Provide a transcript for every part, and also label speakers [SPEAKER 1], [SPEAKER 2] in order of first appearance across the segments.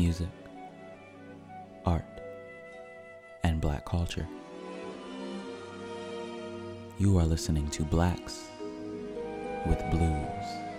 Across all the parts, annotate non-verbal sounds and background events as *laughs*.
[SPEAKER 1] music, art, and black culture. You are listening to Blacks with Blues.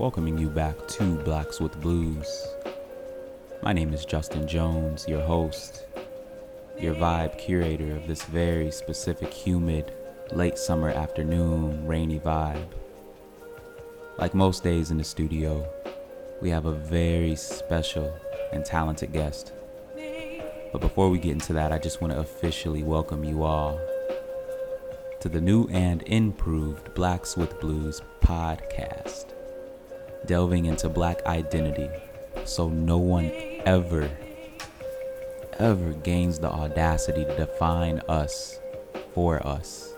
[SPEAKER 1] Welcoming you back to Blacks with Blues. My name is Justin Jones, your host, your vibe curator of this very specific, humid, late summer afternoon, rainy vibe. Like most days in the studio, we have a very special and talented guest. But before we get into that, I just want to officially welcome you all to the new and improved Blacks with Blues podcast delving into black identity so no one ever, ever gains the audacity to define us for us.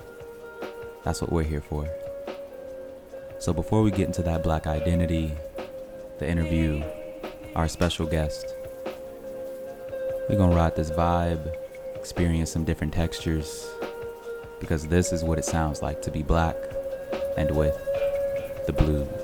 [SPEAKER 1] That's what we're here for. So before we get into that black identity, the interview, our special guest, we're gonna ride this vibe, experience some different textures, because this is what it sounds like to be black and with the blues.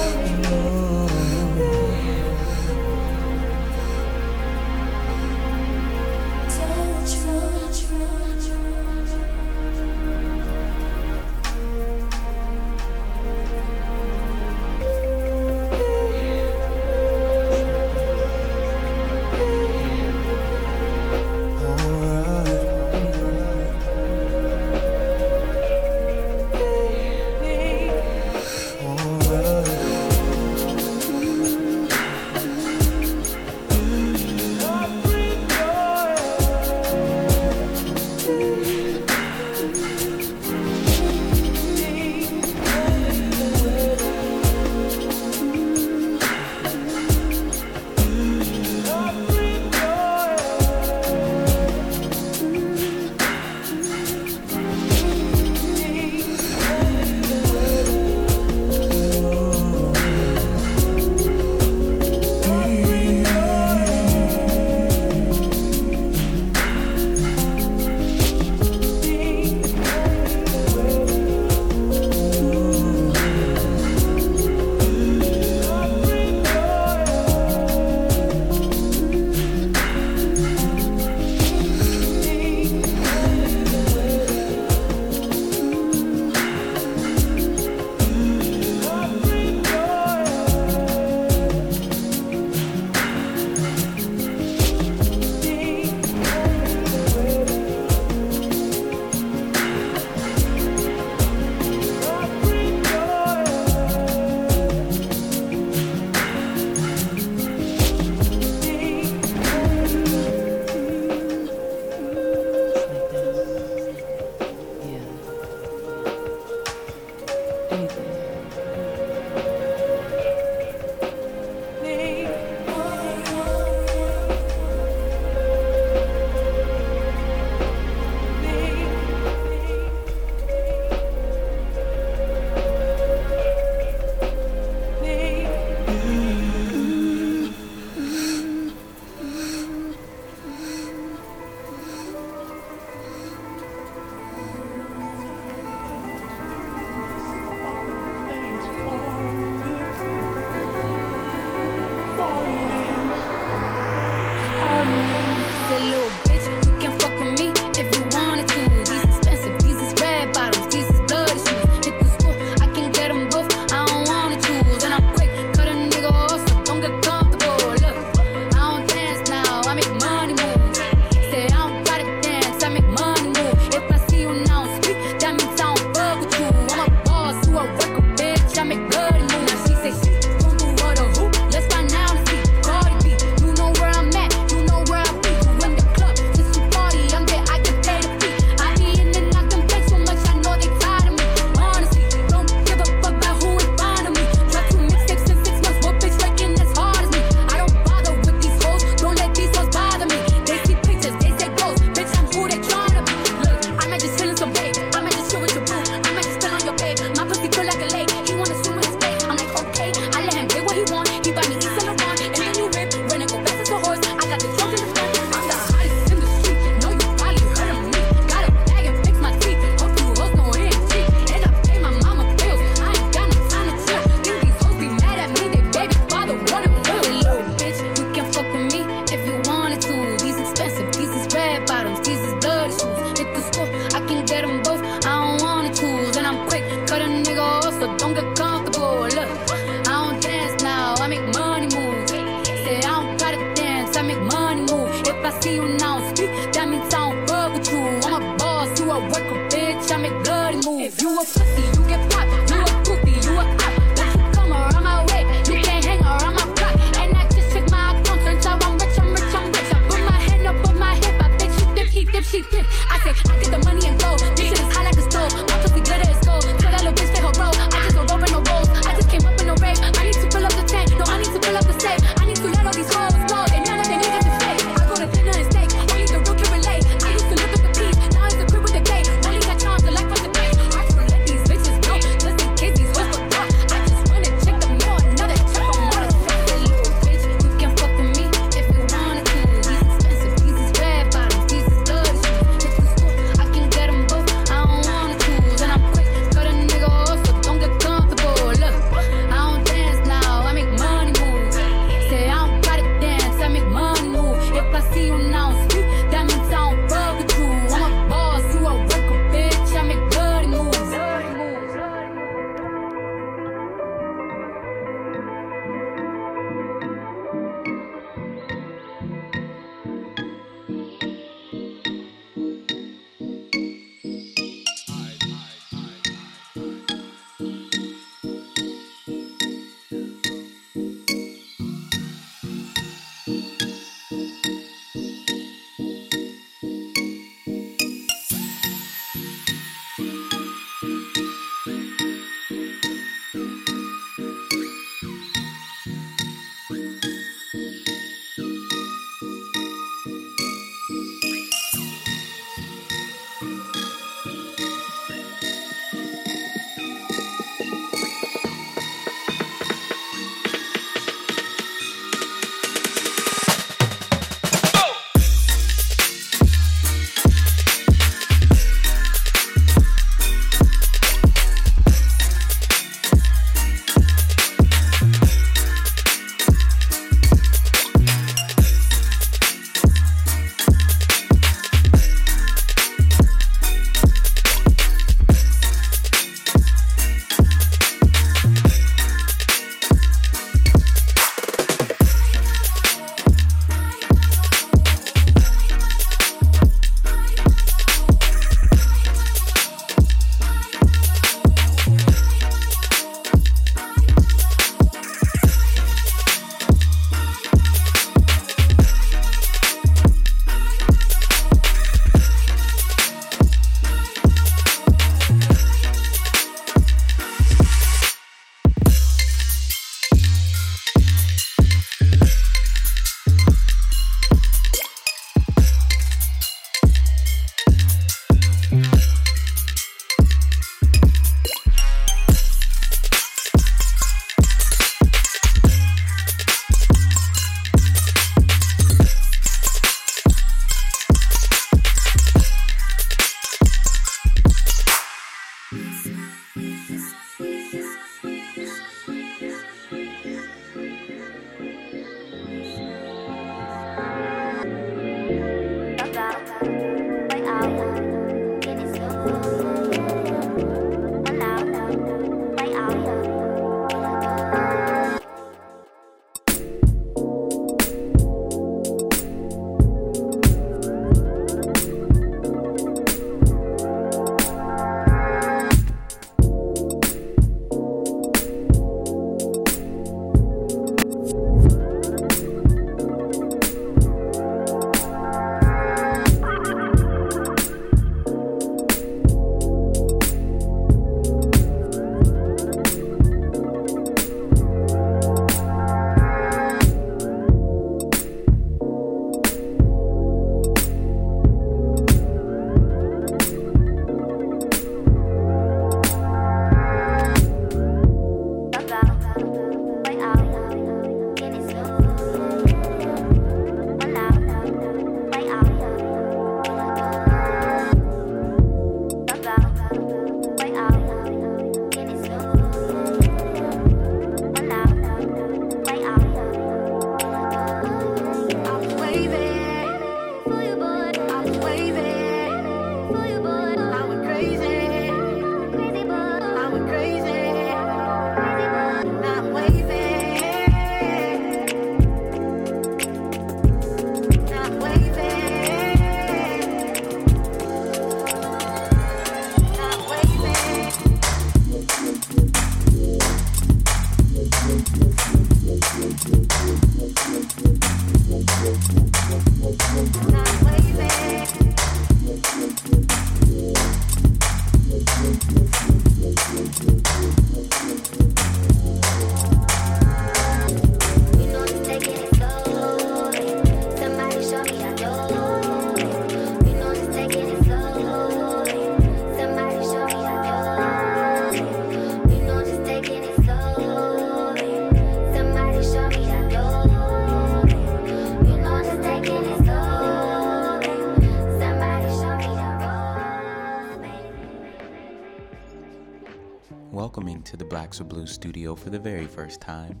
[SPEAKER 2] The
[SPEAKER 3] Blues studio for the very first time.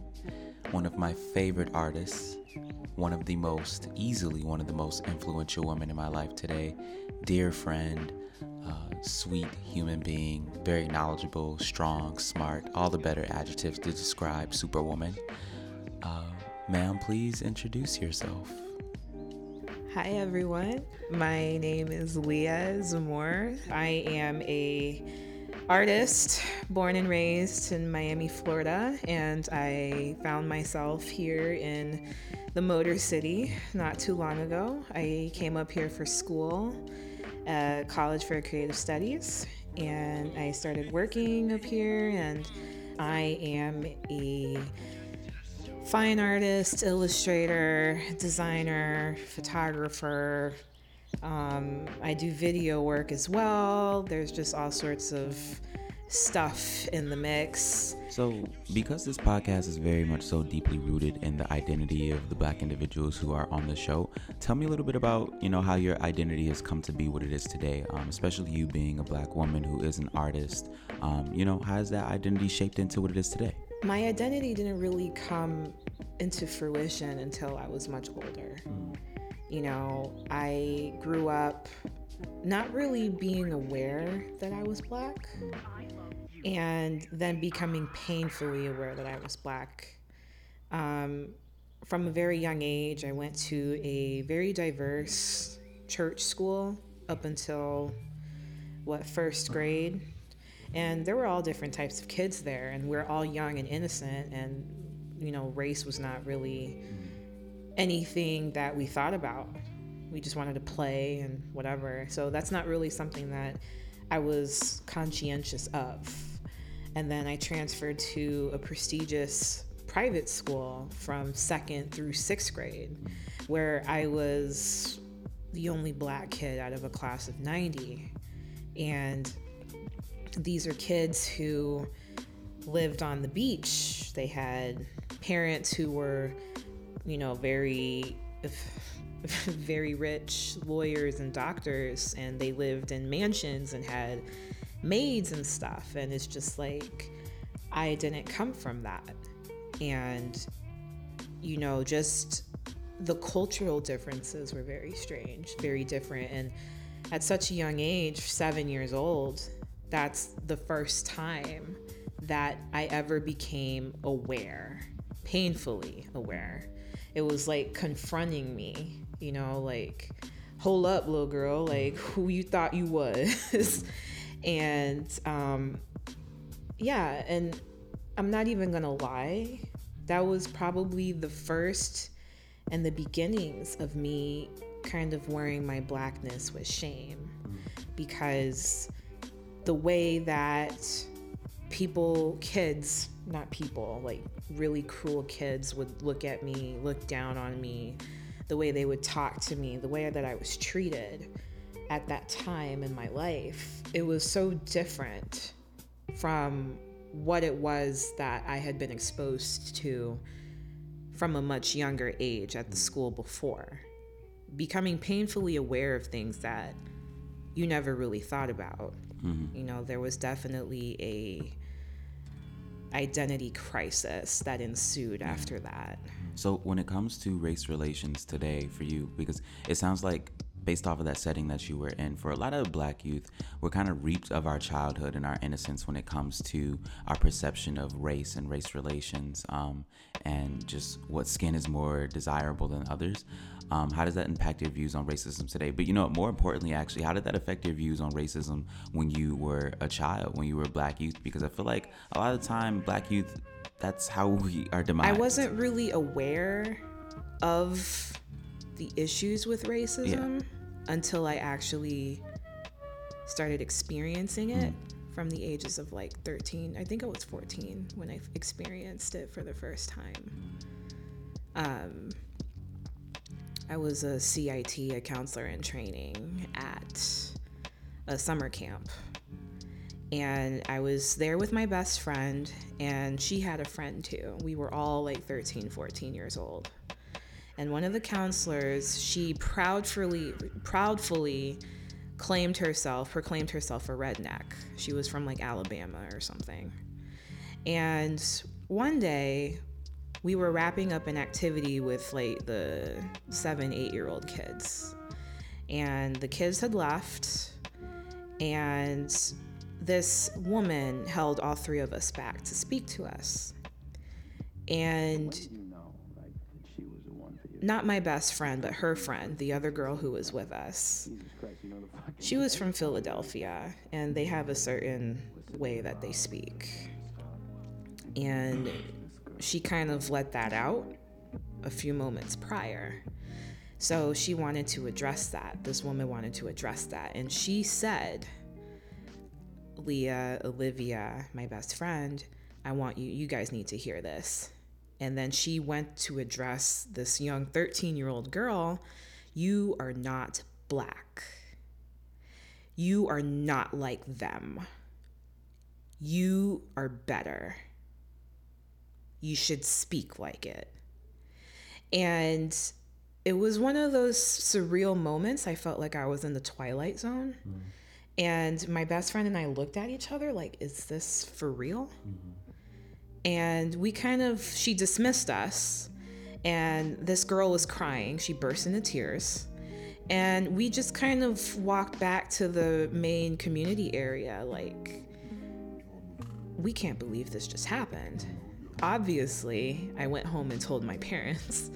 [SPEAKER 3] One of my favorite artists, one of the most, easily one of the most influential women in my life today, dear friend, uh, sweet human being, very knowledgeable, strong, smart, all the better adjectives to describe Superwoman. Uh, ma'am, please introduce yourself.
[SPEAKER 4] Hi everyone. My name is Leah Zamore. I am a artist born and raised in Miami, Florida, and I found myself here in the Motor City not too long ago. I came up here for school at College for Creative Studies, and I started working up here and I am a fine artist, illustrator, designer, photographer. Um, I do video work as well. There's just all sorts of stuff in the mix.
[SPEAKER 3] So, because this podcast is very much so deeply rooted in the identity of the black individuals who are on the show, tell me a little bit about, you know, how your identity has come to be what it is today, um, especially you being a black woman who is an artist. Um, you know, how has that identity shaped into what it is today?
[SPEAKER 4] My identity didn't really come into fruition until I was much older. You know, I grew up not really being aware that I was black and then becoming painfully aware that I was black. Um, from a very young age, I went to a very diverse church school up until what first grade and there were all different types of kids there and we're all young and innocent and you know race was not really anything that we thought about. We just wanted to play and whatever. So that's not really something that i was conscientious of. And then i transferred to a prestigious private school from second through sixth grade where i was the only black kid out of a class of 90 and these are kids who lived on the beach. They had parents who were, you know, very, *laughs* very rich lawyers and doctors, and they lived in mansions and had maids and stuff. And it's just like, I didn't come from that. And, you know, just the cultural differences were very strange, very different. And at such a young age, seven years old, that's the first time that I ever became aware, painfully aware. It was like confronting me, you know, like, hold up, little girl, like who you thought you was. *laughs* and um, yeah, and I'm not even gonna lie, that was probably the first and the beginnings of me kind of wearing my blackness with shame because the way that people, kids, not people, like really cruel kids would look at me, look down on me, the way they would talk to me, the way that I was treated at that time in my life, it was so different from what it was that I had been exposed to from a much younger age at the school before. Becoming painfully aware of things that you never really thought about. Mm-hmm. You know, there was definitely a identity crisis that ensued mm-hmm. after that.
[SPEAKER 3] So when it comes to race relations today for you because it sounds like based off of that setting that you were in, for a lot of black youth, we're kind of reaped of our childhood and our innocence when it comes to our perception of race and race relations um, and just what skin is more desirable than others. Um, how does that impact your views on racism today? But you know, more importantly, actually, how did that affect your views on racism when you were a child, when you were a black youth? Because I feel like a lot of the time, black youth, that's how we are demised.
[SPEAKER 4] I wasn't really aware of the issues with racism yeah. until I actually started experiencing it mm. from the ages of like 13. I think I was 14 when I experienced it for the first time. Um, I was a CIT, a counselor in training at a summer camp. And I was there with my best friend, and she had a friend too. We were all like 13, 14 years old. And one of the counselors, she proudfully, proudfully claimed herself, proclaimed herself a redneck. She was from like Alabama or something. And one day, we were wrapping up an activity with like the seven, eight year old kids. And the kids had left, and this woman held all three of us back to speak to us. And not my best friend, but her friend, the other girl who was with us. She was from Philadelphia, and they have a certain way that they speak. And she kind of let that out a few moments prior. So she wanted to address that. This woman wanted to address that. And she said, Leah, Olivia, my best friend, I want you, you guys need to hear this. And then she went to address this young 13 year old girl You are not black. You are not like them. You are better. You should speak like it. And it was one of those surreal moments. I felt like I was in the twilight zone. Mm. And my best friend and I looked at each other like, is this for real? Mm-hmm and we kind of she dismissed us and this girl was crying she burst into tears and we just kind of walked back to the main community area like we can't believe this just happened obviously i went home and told my parents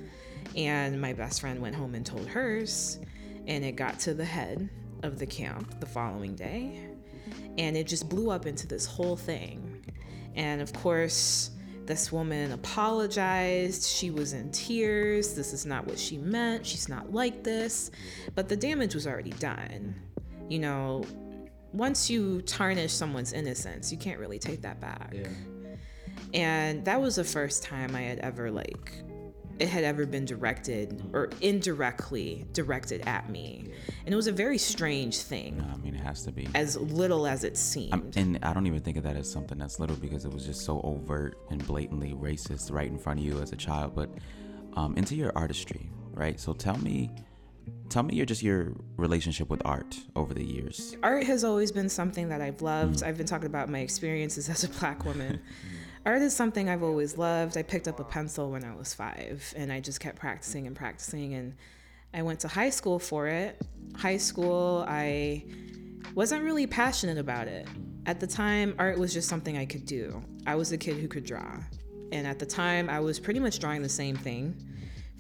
[SPEAKER 4] and my best friend went home and told hers and it got to the head of the camp the following day and it just blew up into this whole thing and of course, this woman apologized. She was in tears. This is not what she meant. She's not like this. But the damage was already done. You know, once you tarnish someone's innocence, you can't really take that back. Yeah. And that was the first time I had ever like it had ever been directed or indirectly directed at me. And it was a very strange thing.
[SPEAKER 5] No, I mean, it has to be.
[SPEAKER 4] As little as it seemed.
[SPEAKER 5] I'm, and I don't even think of that as something that's little because it was just so overt and blatantly racist right in front of you as a child. But um, into your artistry, right? So tell me. Tell me your just your relationship with art over the years.
[SPEAKER 4] Art has always been something that I've loved. Mm. I've been talking about my experiences as a black woman. *laughs* art is something I've always loved. I picked up a pencil when I was five and I just kept practicing and practicing. And I went to high school for it. High school, I wasn't really passionate about it. At the time, art was just something I could do. I was a kid who could draw. And at the time, I was pretty much drawing the same thing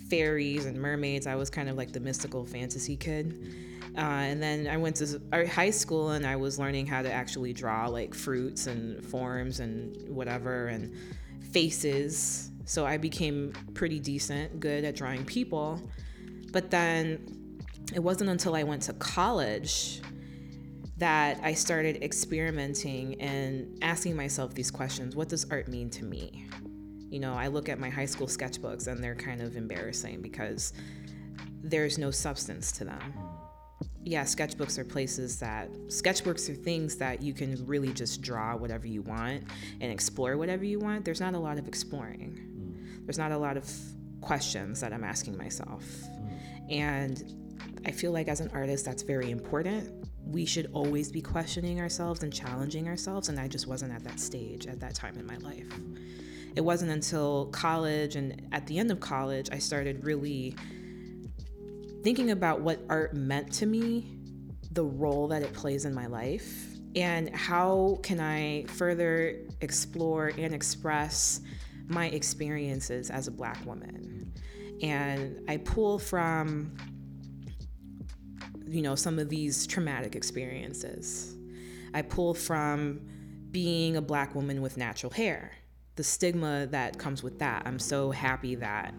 [SPEAKER 4] fairies and mermaids. I was kind of like the mystical fantasy kid. Uh, and then I went to high school and I was learning how to actually draw like fruits and forms and whatever and faces. So I became pretty decent, good at drawing people. But then it wasn't until I went to college that I started experimenting and asking myself these questions What does art mean to me? You know, I look at my high school sketchbooks and they're kind of embarrassing because there's no substance to them yeah, sketchbooks are places that sketchbooks are things that you can really just draw whatever you want and explore whatever you want. There's not a lot of exploring. Mm. There's not a lot of questions that I'm asking myself. Mm. And I feel like as an artist, that's very important. We should always be questioning ourselves and challenging ourselves. And I just wasn't at that stage at that time in my life. It wasn't until college and at the end of college, I started really thinking about what art meant to me, the role that it plays in my life, and how can I further explore and express my experiences as a black woman. And I pull from you know some of these traumatic experiences. I pull from being a black woman with natural hair, the stigma that comes with that. I'm so happy that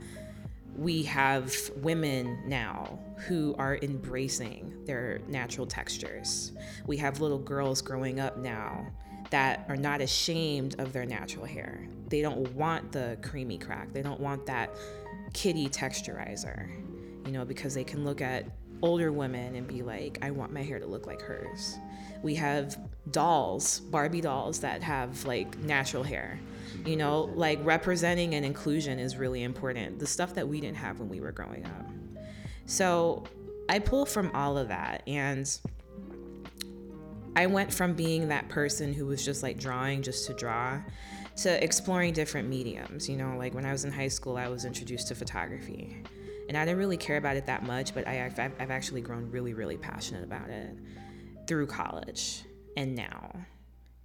[SPEAKER 4] we have women now who are embracing their natural textures. We have little girls growing up now that are not ashamed of their natural hair. They don't want the creamy crack. They don't want that kitty texturizer, you know, because they can look at older women and be like, I want my hair to look like hers. We have dolls, Barbie dolls that have like natural hair you know, like representing and inclusion is really important. The stuff that we didn't have when we were growing up. So I pull from all of that. And I went from being that person who was just like drawing just to draw to exploring different mediums. You know, like when I was in high school, I was introduced to photography. And I didn't really care about it that much, but I, I've, I've actually grown really, really passionate about it through college and now.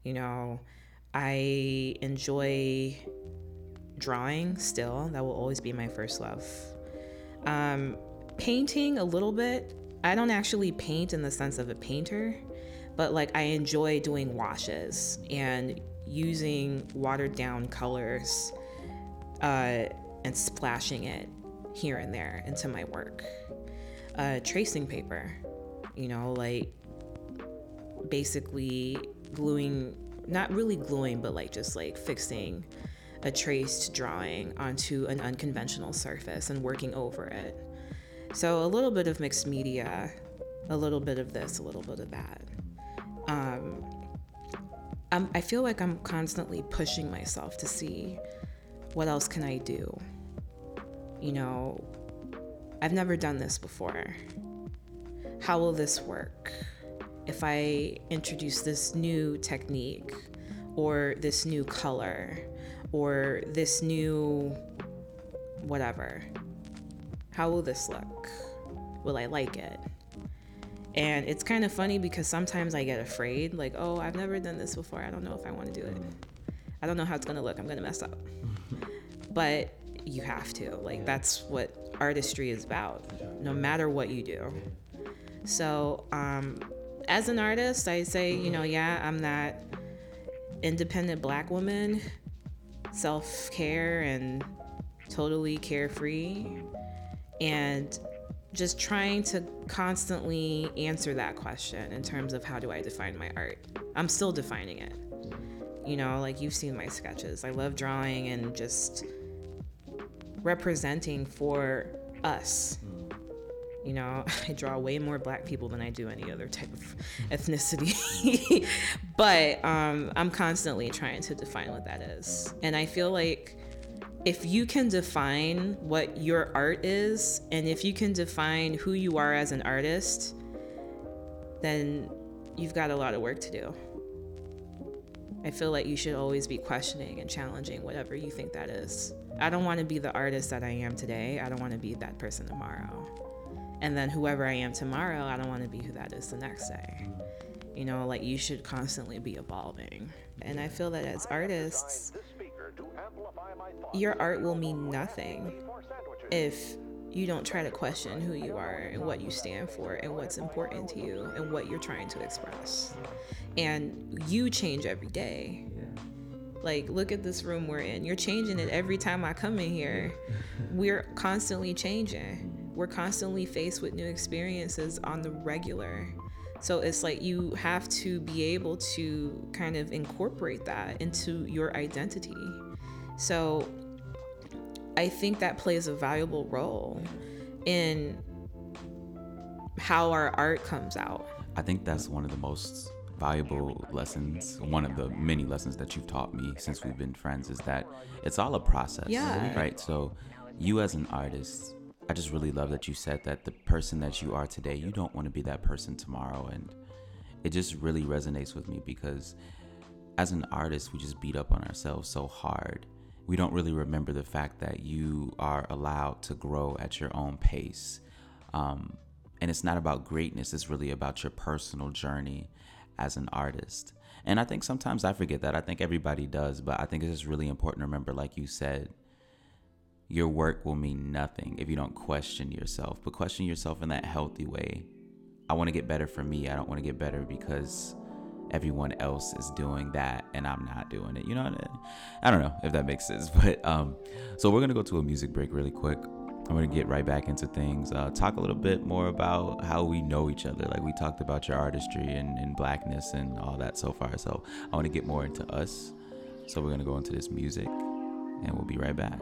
[SPEAKER 4] You know, I enjoy drawing still. That will always be my first love. Um, painting a little bit. I don't actually paint in the sense of a painter, but like I enjoy doing washes and using watered down colors uh, and splashing it here and there into my work. Uh, tracing paper, you know, like basically gluing, not really gluing, but like just like fixing a traced drawing onto an unconventional surface and working over it. So a little bit of mixed media, a little bit of this, a little bit of that. Um, I'm, I feel like I'm constantly pushing myself to see what else can I do. You know, I've never done this before. How will this work? If I introduce this new technique or this new color or this new whatever, how will this look? Will I like it? And it's kind of funny because sometimes I get afraid, like, oh, I've never done this before. I don't know if I want to do it. I don't know how it's going to look. I'm going to mess up. *laughs* but you have to. Like, that's what artistry is about, no matter what you do. So, um, as an artist, I say, you know, yeah, I'm that independent black woman, self care and totally carefree. And just trying to constantly answer that question in terms of how do I define my art. I'm still defining it. You know, like you've seen my sketches. I love drawing and just representing for us. You know, *laughs* I draw way more black people than I do any other type of *laughs* ethnicity. *laughs* but um, I'm constantly trying to define what that is. And I feel like if you can define what your art is and if you can define who you are as an artist, then you've got a lot of work to do. I feel like you should always be questioning and challenging whatever you think that is. I don't want to be the artist that I am today. I don't want to be that person tomorrow. And then whoever I am tomorrow, I don't want to be who that is the next day. You know, like you should constantly be evolving. And I feel that as artists, your art will mean nothing if you don't try to question who you are and what you stand for and what's important to you and what you're trying to express. And you change every day. Like, look at this room we're in. You're changing it every time I come in here. We're constantly changing. We're constantly faced with new experiences on the regular. So it's like you have to be able to kind of incorporate that into your identity. So I think that plays a valuable role in how our art comes out.
[SPEAKER 3] I think that's one of the most valuable lessons, one of the many lessons that you've taught me since we've been friends is that it's all a process.
[SPEAKER 4] Yeah.
[SPEAKER 3] Right. So, you as an artist, I just really love that you said that the person that you are today, you don't want to be that person tomorrow. And it just really resonates with me because as an artist, we just beat up on ourselves so hard. We don't really remember the fact that you are allowed to grow at your own pace. Um, and it's not about greatness, it's really about your personal journey as an artist. And I think sometimes I forget that. I think everybody does, but I think it's just really important to remember, like you said, your work will mean nothing if you don't question yourself, but question yourself in that healthy way. I want to get better for me. I don't want to get better because everyone else is doing that and I'm not doing it. You know, I don't know if that makes sense, *laughs* but um, so we're gonna go to a music break really quick. I'm gonna get right back into things. Uh, talk a little bit more about how we know each other. Like we talked about your artistry and, and blackness and all that so far. So I want to get more into us. So we're gonna go into this music, and we'll be right back.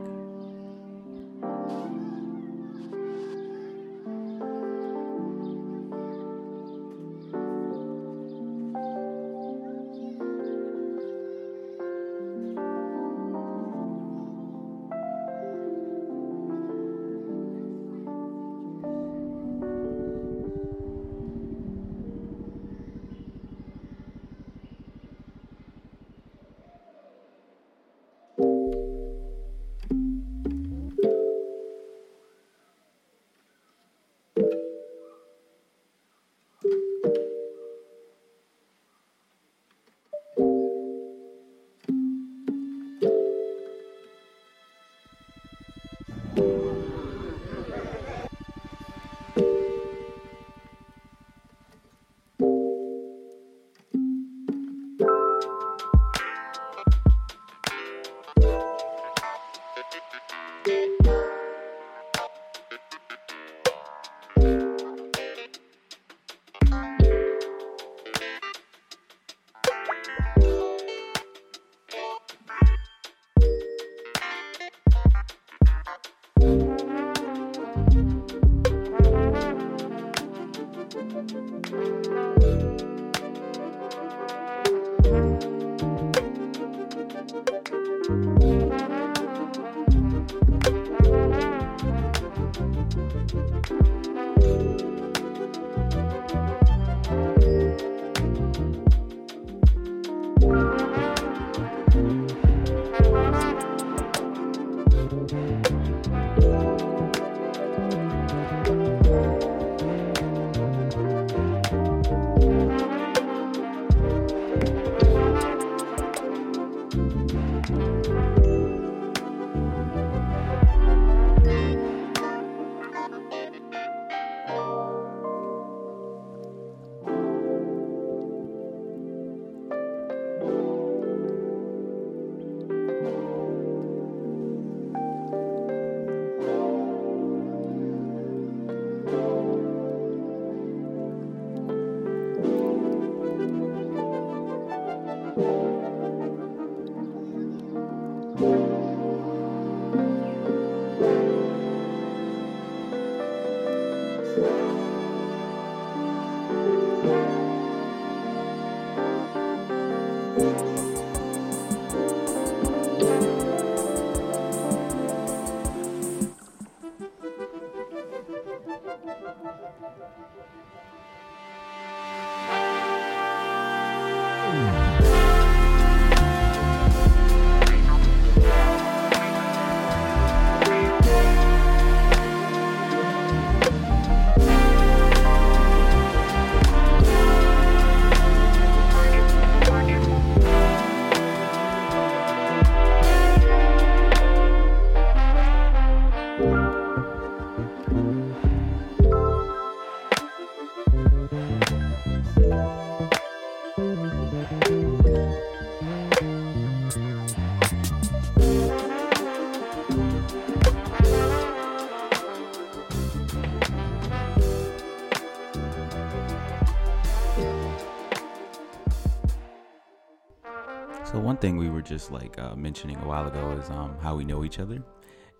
[SPEAKER 3] Were just like uh, mentioning a while ago is um, how we know each other,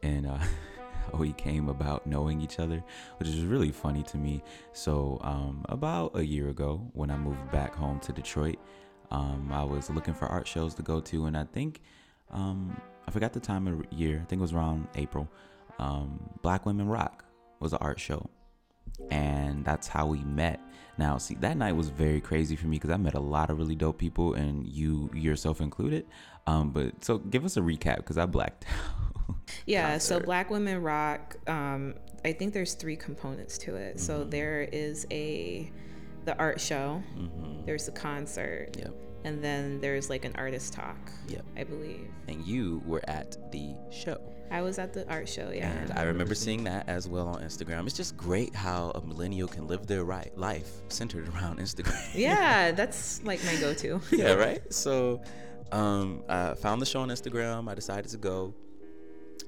[SPEAKER 3] and uh, *laughs* how we came about knowing each other, which is really funny to me. So um, about a year ago, when I moved back home to Detroit, um, I was looking for art shows to go to, and I think um, I forgot the time of year. I think it was around April. Um, Black Women Rock was an art show, and that's how we met. Now, see, that night was very crazy for me because I met a lot of really dope people, and you yourself included. Um, but so, give us a recap because I blacked out. *laughs*
[SPEAKER 4] Yeah, so. Black Women Rock, um, I think there's three components to it.
[SPEAKER 3] Mm-hmm.
[SPEAKER 4] So there is a the art show,
[SPEAKER 3] Mhm.
[SPEAKER 4] there's a concert,
[SPEAKER 3] Yep.
[SPEAKER 4] and then there's like an artist talk,
[SPEAKER 3] Yep.
[SPEAKER 4] I believe.
[SPEAKER 3] And you were at the show.
[SPEAKER 4] I was at the art show, yeah.
[SPEAKER 3] And I remember seeing that as well on Instagram. It's just great how a millennial can live their right life centered around Instagram.
[SPEAKER 4] yeah, *laughs* that's like my go-to.
[SPEAKER 3] yeah, *laughs* right? So um, I found the show on Instagram. I decided to go.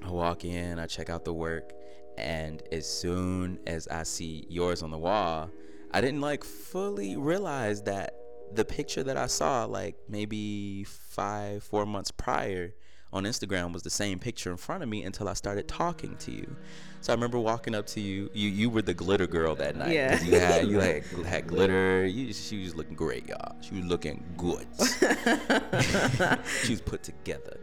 [SPEAKER 3] I walk in, I check out the work, and as soon as I see yours on the wall, I didn't like fully realize that the picture that I saw, like maybe five, four months prior on Instagram, was the same picture in front of me until I started talking to you. So I remember walking up to you. You you were the glitter girl that night.
[SPEAKER 4] Yeah.
[SPEAKER 3] You had you like *laughs* had glitter. You, she was looking great, y'all. She was looking good. *laughs* *laughs* she was put together.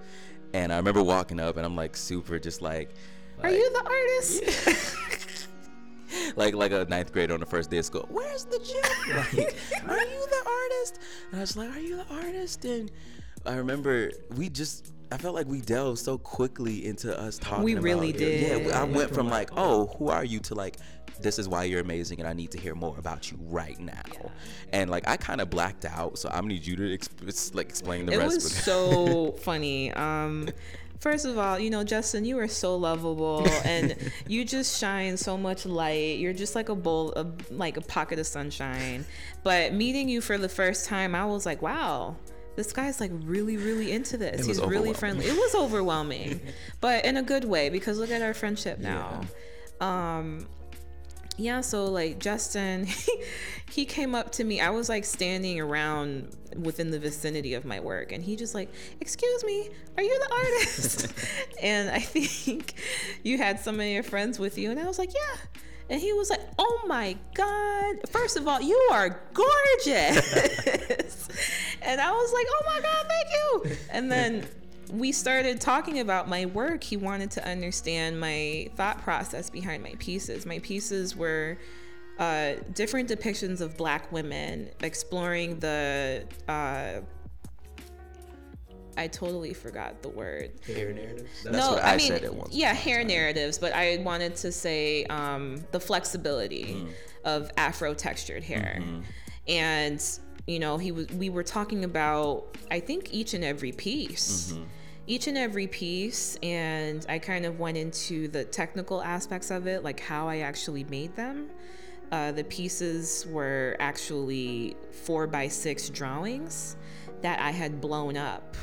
[SPEAKER 3] And I remember walking up and I'm like super just like
[SPEAKER 4] Are you the artist?
[SPEAKER 3] like like a ninth grader on the first day of school. Where's the gym? Like, are you the artist? And I was like, Are you the artist? And I remember we just I felt like we delved so quickly into us talking.
[SPEAKER 4] We really
[SPEAKER 3] about it.
[SPEAKER 4] did.
[SPEAKER 3] Yeah, I went from like, oh, who are you to like, this is why you're amazing, and I need to hear more about you right now. And like, I kind of blacked out, so I'm gonna need you to exp- like explain the
[SPEAKER 4] it
[SPEAKER 3] rest.
[SPEAKER 4] was so *laughs* funny. Um, first of all, you know, Justin, you are so lovable, and you just shine so much light. You're just like a bowl of like a pocket of sunshine. But meeting you for the first time, I was like, wow. This guy's like really, really into this. He's really friendly. It was overwhelming, *laughs* but in a good way because look at our friendship now. Um, yeah so like justin *laughs* he came up to me i was like standing around within the vicinity of my work and he just like excuse me are you the artist *laughs* and i think you had some of your friends with you and i was like yeah and he was like oh my god first of all you are gorgeous *laughs* and i was like oh my god thank you and then we started talking about my work, he wanted to understand my thought process behind my pieces. My pieces were uh, different depictions of black women exploring the. Uh, I totally forgot the word.
[SPEAKER 3] Hair narratives. That's
[SPEAKER 4] no,
[SPEAKER 3] what I,
[SPEAKER 4] I, mean,
[SPEAKER 3] said at once.
[SPEAKER 4] yeah, hair narratives, but I wanted to say um, the flexibility
[SPEAKER 3] Mm.
[SPEAKER 4] of Afro textured hair,
[SPEAKER 3] Mm-hmm.
[SPEAKER 4] and you know, he was. We were talking about, I think, each and every piece.
[SPEAKER 3] Mm-hmm.
[SPEAKER 4] Each and every piece, and I kind of went into the technical aspects of it, like how I actually made them. Uh, the pieces were actually four by six drawings that I had blown up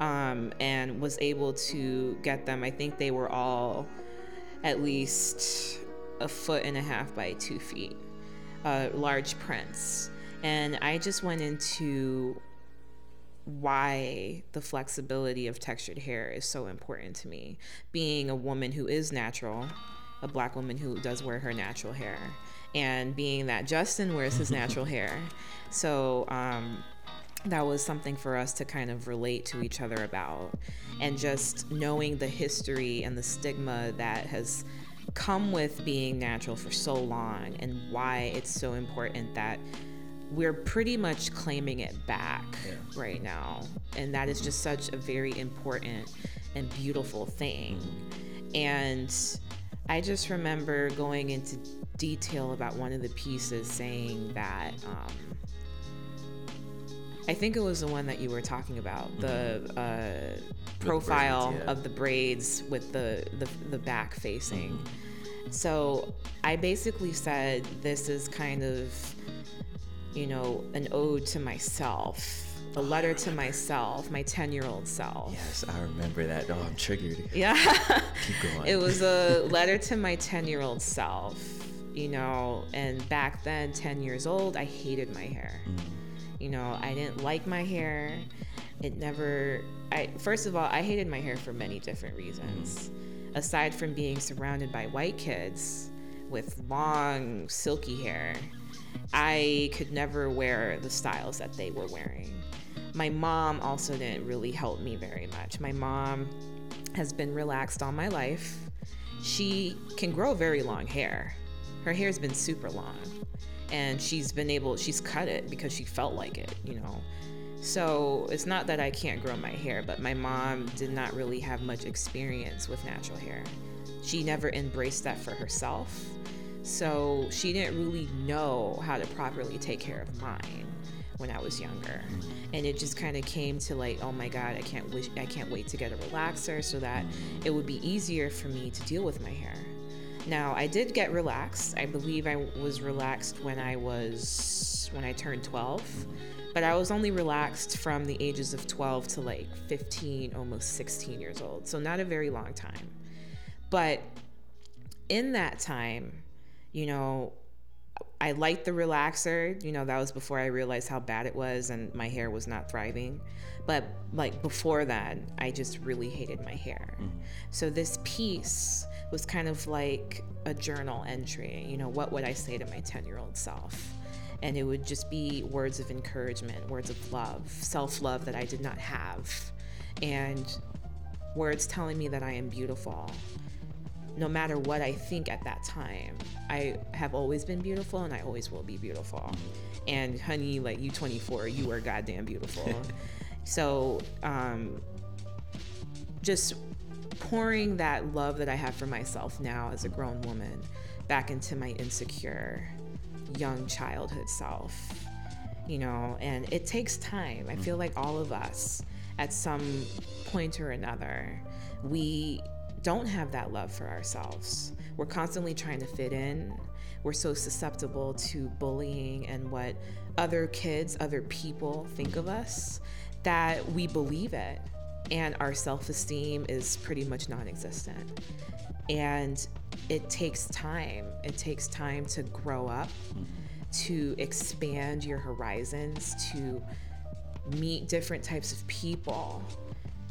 [SPEAKER 4] um, and was able to get them. I think they were all at least a foot and a half by two feet, uh, large prints. And I just went into why the flexibility of textured hair is so important to me. Being a woman who is natural, a black woman who does wear her natural hair, and being that Justin wears his *laughs* natural hair. So, um, that was something for us to kind of relate to each other about. And just knowing the history and the stigma that has come with being natural for so long and why it's so important that we're pretty much claiming it back right now. And that is just such a very important and beautiful thing. And I just remember going into detail about one of the pieces saying that um, I think it was the one that you were talking about, the mm-hmm. uh, profile
[SPEAKER 3] braids, yeah.
[SPEAKER 4] of the braids with the, the, the back facing. Mm-hmm. So I basically said this is kind of, you know, an ode to myself, a letter to ah. myself, my 10 year old self.
[SPEAKER 3] Yes, I remember that. Oh, I'm triggered.
[SPEAKER 4] Yeah. *laughs*
[SPEAKER 3] Keep going.
[SPEAKER 4] it was a *laughs* letter to my 10 year old self, you know, and back then, 10 years old, I hated my hair. Mm. You know, I didn't like my hair. It never, I, first of all, I hated my hair for many different reasons. Aside from being surrounded by white kids with long, silky hair, I could never wear the styles that they were wearing. My mom also didn't really help me very much. My mom has been relaxed all my life. She can grow very long hair. Her hair's been super long. And she's been able, she's cut it because she felt like it, you know. So it's not that I can't grow my hair, but my mom did not really have much experience with natural hair. She never embraced that for herself. So she didn't really know how to properly take care of mine when I was younger. Mm. And it just kind of came to like, oh my God, I can't wish I can't wait to get a relaxer so that it would be easier for me to deal with my hair. Now I did get relaxed. I believe I was relaxed when I was when I turned 12. But I was only relaxed from the ages of 12 to like 15, almost 16 years old. So not a very long time. But in that time, you know, I liked the relaxer. You know, that was before I realized how bad it was and my hair was not thriving. But like before that, I just really hated my hair. Mm-hmm. So this piece was kind of like a journal entry. You know, what would I say to my 10 year old self? And it would just be words of encouragement, words of love, self love that I did not have, and words telling me that I am beautiful no matter what I think at that time, I have always been beautiful and I always will be beautiful. And honey, like you 24, you are goddamn beautiful. *laughs* so, um, just pouring that love that I have for myself now as a grown woman back into my insecure young childhood self, you know, and it takes time. I mm. feel like all of us at some point or another, we don't have that love for ourselves. We're constantly trying to fit in. We're so susceptible to bullying and what other kids, other people think of us that we believe it. And our self esteem is pretty much non existent. And it takes time. It takes time to grow up, to expand your horizons, to meet different types of people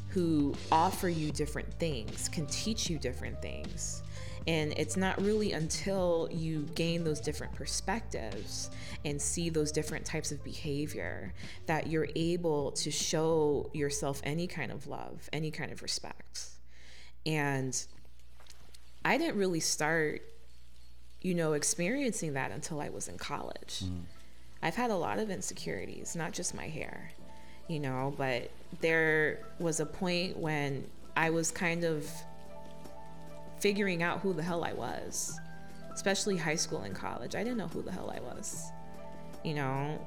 [SPEAKER 4] who offer you different things, can teach you different things. And it's not really until you gain those different perspectives and see those different types of behavior that you're able to show yourself any kind of love, any kind of respect. And I didn't really start, you know, experiencing that until I was in college. Hmm. I've had a lot of insecurities, not just my hair, you know, but there was a point when I was kind of figuring out who the hell I was, especially high school and college. I didn't know who the hell I was, you know,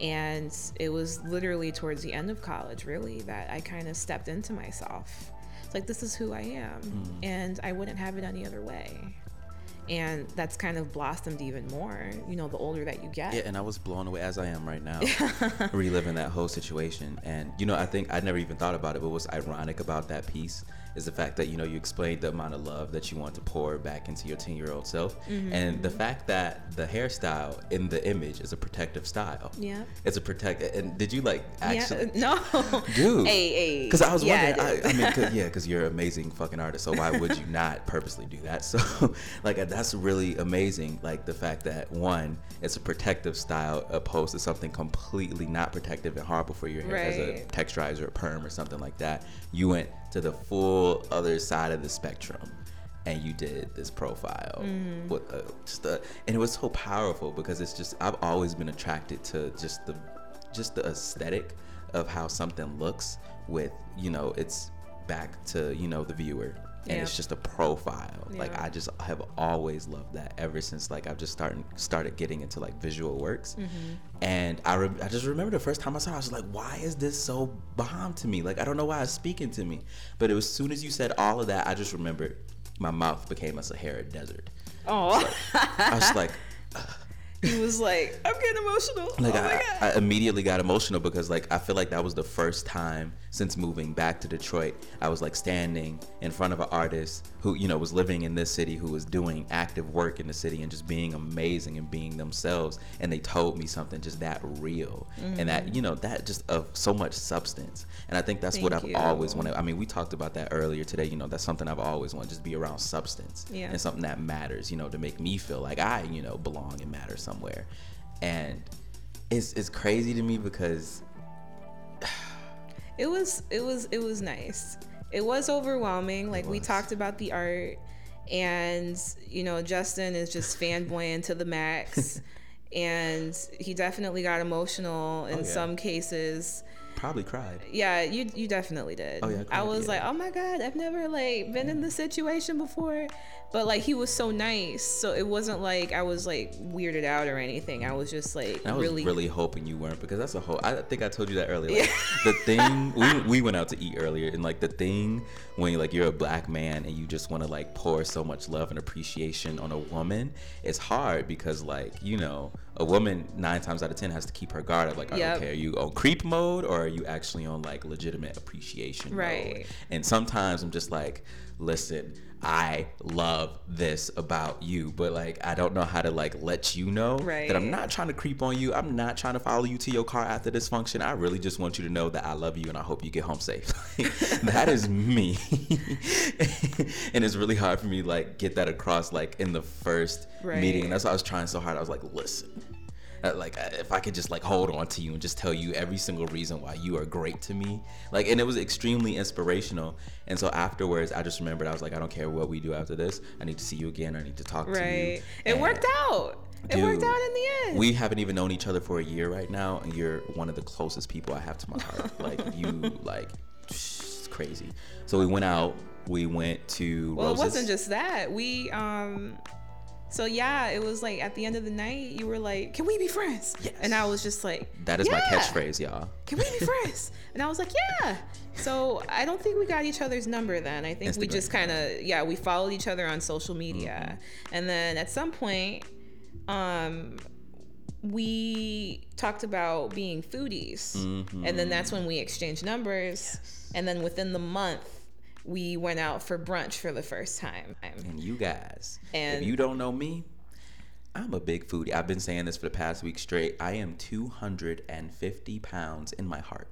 [SPEAKER 4] and it was literally towards the end of college, really, that I kind of stepped into myself. It's like, this is who I am, mm-hmm. and I wouldn't have it any other way. And that's kind of blossomed even more, you know, the older that you get.
[SPEAKER 3] Yeah, and I was blown away as I am right now, *laughs* reliving that whole situation. And you know, I think I never even thought about it, but what's ironic about that piece is the fact that you know you explained the amount of love that you want to pour back into your 10 year old self, mm-hmm. and the fact that the hairstyle in the image is a protective style.
[SPEAKER 4] Yeah.
[SPEAKER 3] it's a protect. And did you like uh, actually?
[SPEAKER 4] Yeah, no. *laughs*
[SPEAKER 3] Dude,
[SPEAKER 4] Hey, hey.
[SPEAKER 3] Because I was
[SPEAKER 4] Yeah,
[SPEAKER 3] wondering, I. I mean, cause, *laughs* yeah, because you're an amazing fucking artist. So why would you *laughs* not purposely do that? So, like, that's really amazing. Like the fact that one, it's a protective style opposed to something completely not protective and horrible for your hair as a texturizer or perm or something like that. You went to the full other side of the spectrum. And you did this profile
[SPEAKER 4] Mm-hmm.
[SPEAKER 3] with a, just a, and it was so powerful because it's just I've always been attracted to just the just the aesthetic of how something looks with you know it's back to you know the viewer and it's just a profile. Like i just have always loved that ever since like i've just started started getting into like visual works.
[SPEAKER 4] Mm-hmm.
[SPEAKER 3] and I, re- I just remember the first time i saw it i was like why is this so bomb to me? Like i don't know why it's speaking to me. But it was as soon as you said all of that i just remembered my mouth became a sahara desert.
[SPEAKER 4] Oh,
[SPEAKER 3] i was like
[SPEAKER 4] he was like, I'm getting emotional.
[SPEAKER 3] like
[SPEAKER 4] oh
[SPEAKER 3] I. I immediately got emotional because like I feel like that was the first time since moving back to Detroit I was like standing in front of an artist who you know was living in this city who was doing active work in the city and just being amazing and being themselves and they told me something just that real and that mm-hmm. you know that just of so much substance and I think that's what I've
[SPEAKER 4] you.
[SPEAKER 3] always wanted I mean we talked about that earlier today you know that's something I've always wanted just be around substance
[SPEAKER 4] Yeah.
[SPEAKER 3] and something that matters you know to make me feel like I you know belong and matter somewhere and it's it's crazy to me because
[SPEAKER 4] it was it was it was nice. It was overwhelming. Like we talked about the art and you know, Justin is just *laughs* fanboying to the max. *laughs* and he definitely got emotional in
[SPEAKER 3] Oh, yeah.
[SPEAKER 4] some cases.
[SPEAKER 3] Probably cried.
[SPEAKER 4] Yeah, you you definitely did.
[SPEAKER 3] Oh, yeah, I
[SPEAKER 4] I was
[SPEAKER 3] yeah.
[SPEAKER 4] like, oh my god, I've never like been in this situation before. But like he was so nice, so it wasn't like I was like weirded out or anything. I was just like
[SPEAKER 3] And I was
[SPEAKER 4] really,
[SPEAKER 3] really, hoping you weren't because that's a whole. I think I told you that earlier. Like, The *laughs* thing we, we went out to eat earlier, and like the thing when like you're a black man and you just want to like pour so much love and appreciation on a woman, it's hard because like you know a woman nine times out of ten has to keep her guard up. Like,
[SPEAKER 4] Yep.
[SPEAKER 3] okay, are you on creep mode or are you actually on like legitimate appreciation mode?
[SPEAKER 4] Right.
[SPEAKER 3] And sometimes I'm just like, listen, I love this about you, but like I don't know how to like let you know that I'm not trying to creep on you. I'm not trying to follow you to your car after this function. I really just want you to know that I love you and I hope you get home safe. *laughs* that is me. *laughs* and it's really hard for me to like get that across like in the first meeting. And that's why I was trying so hard. I was like, listen. Uh, Like uh, if I could just like hold on to you and just tell you every single reason why you are great to me, like and it was extremely inspirational. And so afterwards, I just remembered I was like, I don't care what we do after this. I need to see you again. I need to talk to you.
[SPEAKER 4] right. It worked out. It worked out in the end.
[SPEAKER 3] We haven't even known each other for a year right now, and you're one of the closest people I have to my heart. *laughs* like you, like it's crazy. So we went out. We went to
[SPEAKER 4] Well,
[SPEAKER 3] Roses.
[SPEAKER 4] it wasn't just that. We um so yeah, it was like at the end of the night you were like, "Can we be friends?"
[SPEAKER 3] Yes.
[SPEAKER 4] And I was just like,
[SPEAKER 3] that is my catchphrase, y'all.
[SPEAKER 4] Can we be friends?" *laughs* and I was like, "Yeah." So, I don't think we got each other's number then. I think we just kind of yeah, we followed each other on social media.
[SPEAKER 3] Mm-hmm.
[SPEAKER 4] And then at some point um we talked about being foodies.
[SPEAKER 3] Mm-hmm.
[SPEAKER 4] And then that's when we exchanged numbers. And then within the month we went out for brunch for the first time.
[SPEAKER 3] And you guys,
[SPEAKER 4] And-
[SPEAKER 3] if you don't know me, I'm a big foodie. I've been saying this for the past week straight. I am 250 pounds in my heart.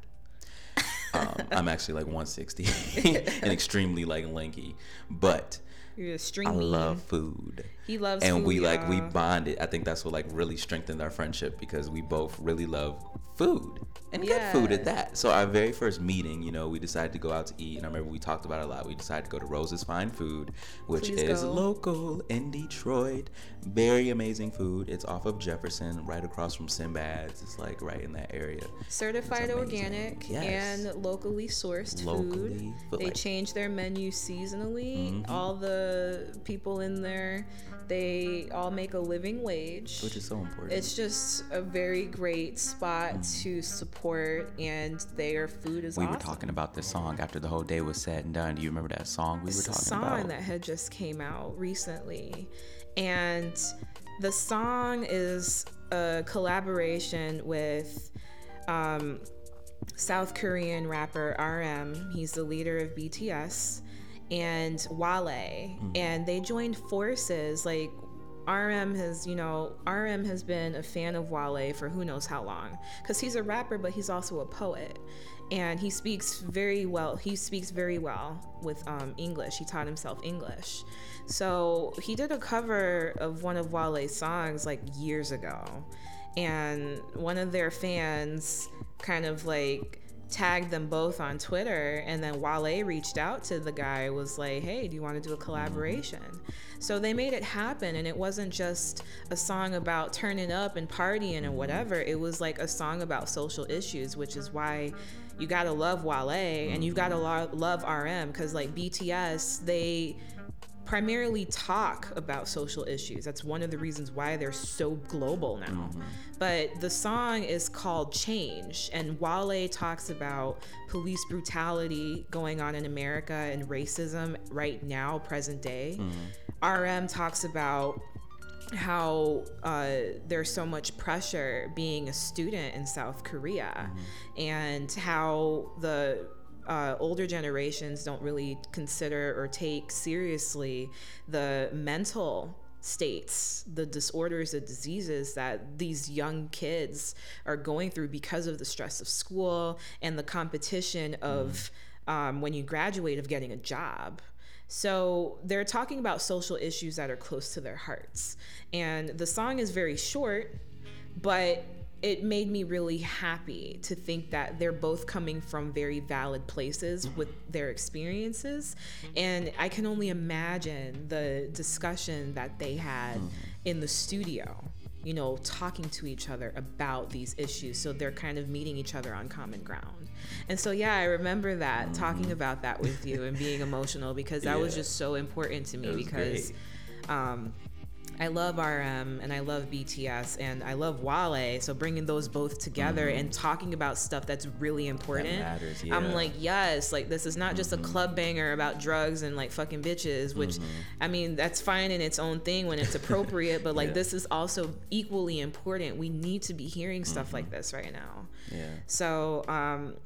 [SPEAKER 3] *laughs* Um, I'm actually like 160 *laughs* *laughs* and extremely like lanky, but I love food.
[SPEAKER 4] He loves food.
[SPEAKER 3] and
[SPEAKER 4] food,
[SPEAKER 3] we like we
[SPEAKER 4] y'all.
[SPEAKER 3] bonded. I think that's what like really strengthened our friendship because we both really love food and good food at that. So our very first meeting, you know, we decided to go out to eat, and I remember we talked about it a lot. We decided to go to Rose's Fine Food, which
[SPEAKER 4] Please
[SPEAKER 3] is
[SPEAKER 4] go.
[SPEAKER 3] local in Detroit. Very amazing food. It's off of Jefferson, right across from Sindbad's. It's like right in that area.
[SPEAKER 4] Certified organic
[SPEAKER 3] Yes.
[SPEAKER 4] and locally sourced
[SPEAKER 3] Locally,
[SPEAKER 4] food. They
[SPEAKER 3] like-
[SPEAKER 4] change their menu seasonally.
[SPEAKER 3] Mhm.
[SPEAKER 4] All the people in there, they all make a living wage.
[SPEAKER 3] Which is so important.
[SPEAKER 4] It's just a very great spot to support, and their food is
[SPEAKER 6] We
[SPEAKER 4] awesome.
[SPEAKER 6] were talking about this song after the whole day was said and done. Do you remember that song we were
[SPEAKER 4] It's a
[SPEAKER 6] talking
[SPEAKER 4] song
[SPEAKER 6] about?
[SPEAKER 4] that had just came out recently, and the song is a collaboration with um, South Korean rapper RM. He's the leader of BTS and Wale, and they joined forces. Like RM has, you know, RM has been a fan of Wale for who knows how long, because he's a rapper, but he's also a poet, and he speaks very well. He speaks very well with um, English. He taught himself English, so he did a cover of one of Wale's songs like years ago, and one of their fans kind of like tagged them both on Twitter and then Wale reached out to the guy was like, "Hey, do you want to do a collaboration?" So they made it happen and it wasn't just a song about turning up and partying and whatever. It was like a song about social issues, which is why you got to love Wale and you got to mm-hmm. lo- love RM cuz like BTS, they primarily talk about social issues. That's one of the reasons why they're so global now. Mm-hmm. But the song is called Change, and Wale talks about police brutality going on in America and racism right now, present day. Mm-hmm. RM talks about how uh, there's so much pressure being a student in South Korea, and how the uh, older generations don't really consider or take seriously the mental states, the disorders, the diseases that these young kids are going through because of the stress of school and the competition of um, when you graduate of getting a job. So they're talking about social issues that are close to their hearts. And the song is very short, but it made me really happy to think that they're both coming from very valid places with their experiences. And I can only imagine the discussion that they had in the studio, you know, talking to each other about these issues. So they're kind of meeting each other on common ground. And so, yeah, I remember that, talking about that with you and being emotional because that was just so important to me because. Um, I love RM and I love BTS and I love Wale. So bringing those both together and talking about stuff that's really important.
[SPEAKER 3] That
[SPEAKER 4] matters,
[SPEAKER 3] yeah. I'm. Mm-hmm.
[SPEAKER 4] like, yes, like this is not just a club banger about drugs and like fucking bitches, which I mean, that's fine in its own thing when it's appropriate, but like *laughs*
[SPEAKER 3] Yeah.
[SPEAKER 4] this is also equally important. We need to be hearing stuff like this right now.
[SPEAKER 3] Yeah.
[SPEAKER 4] So, um,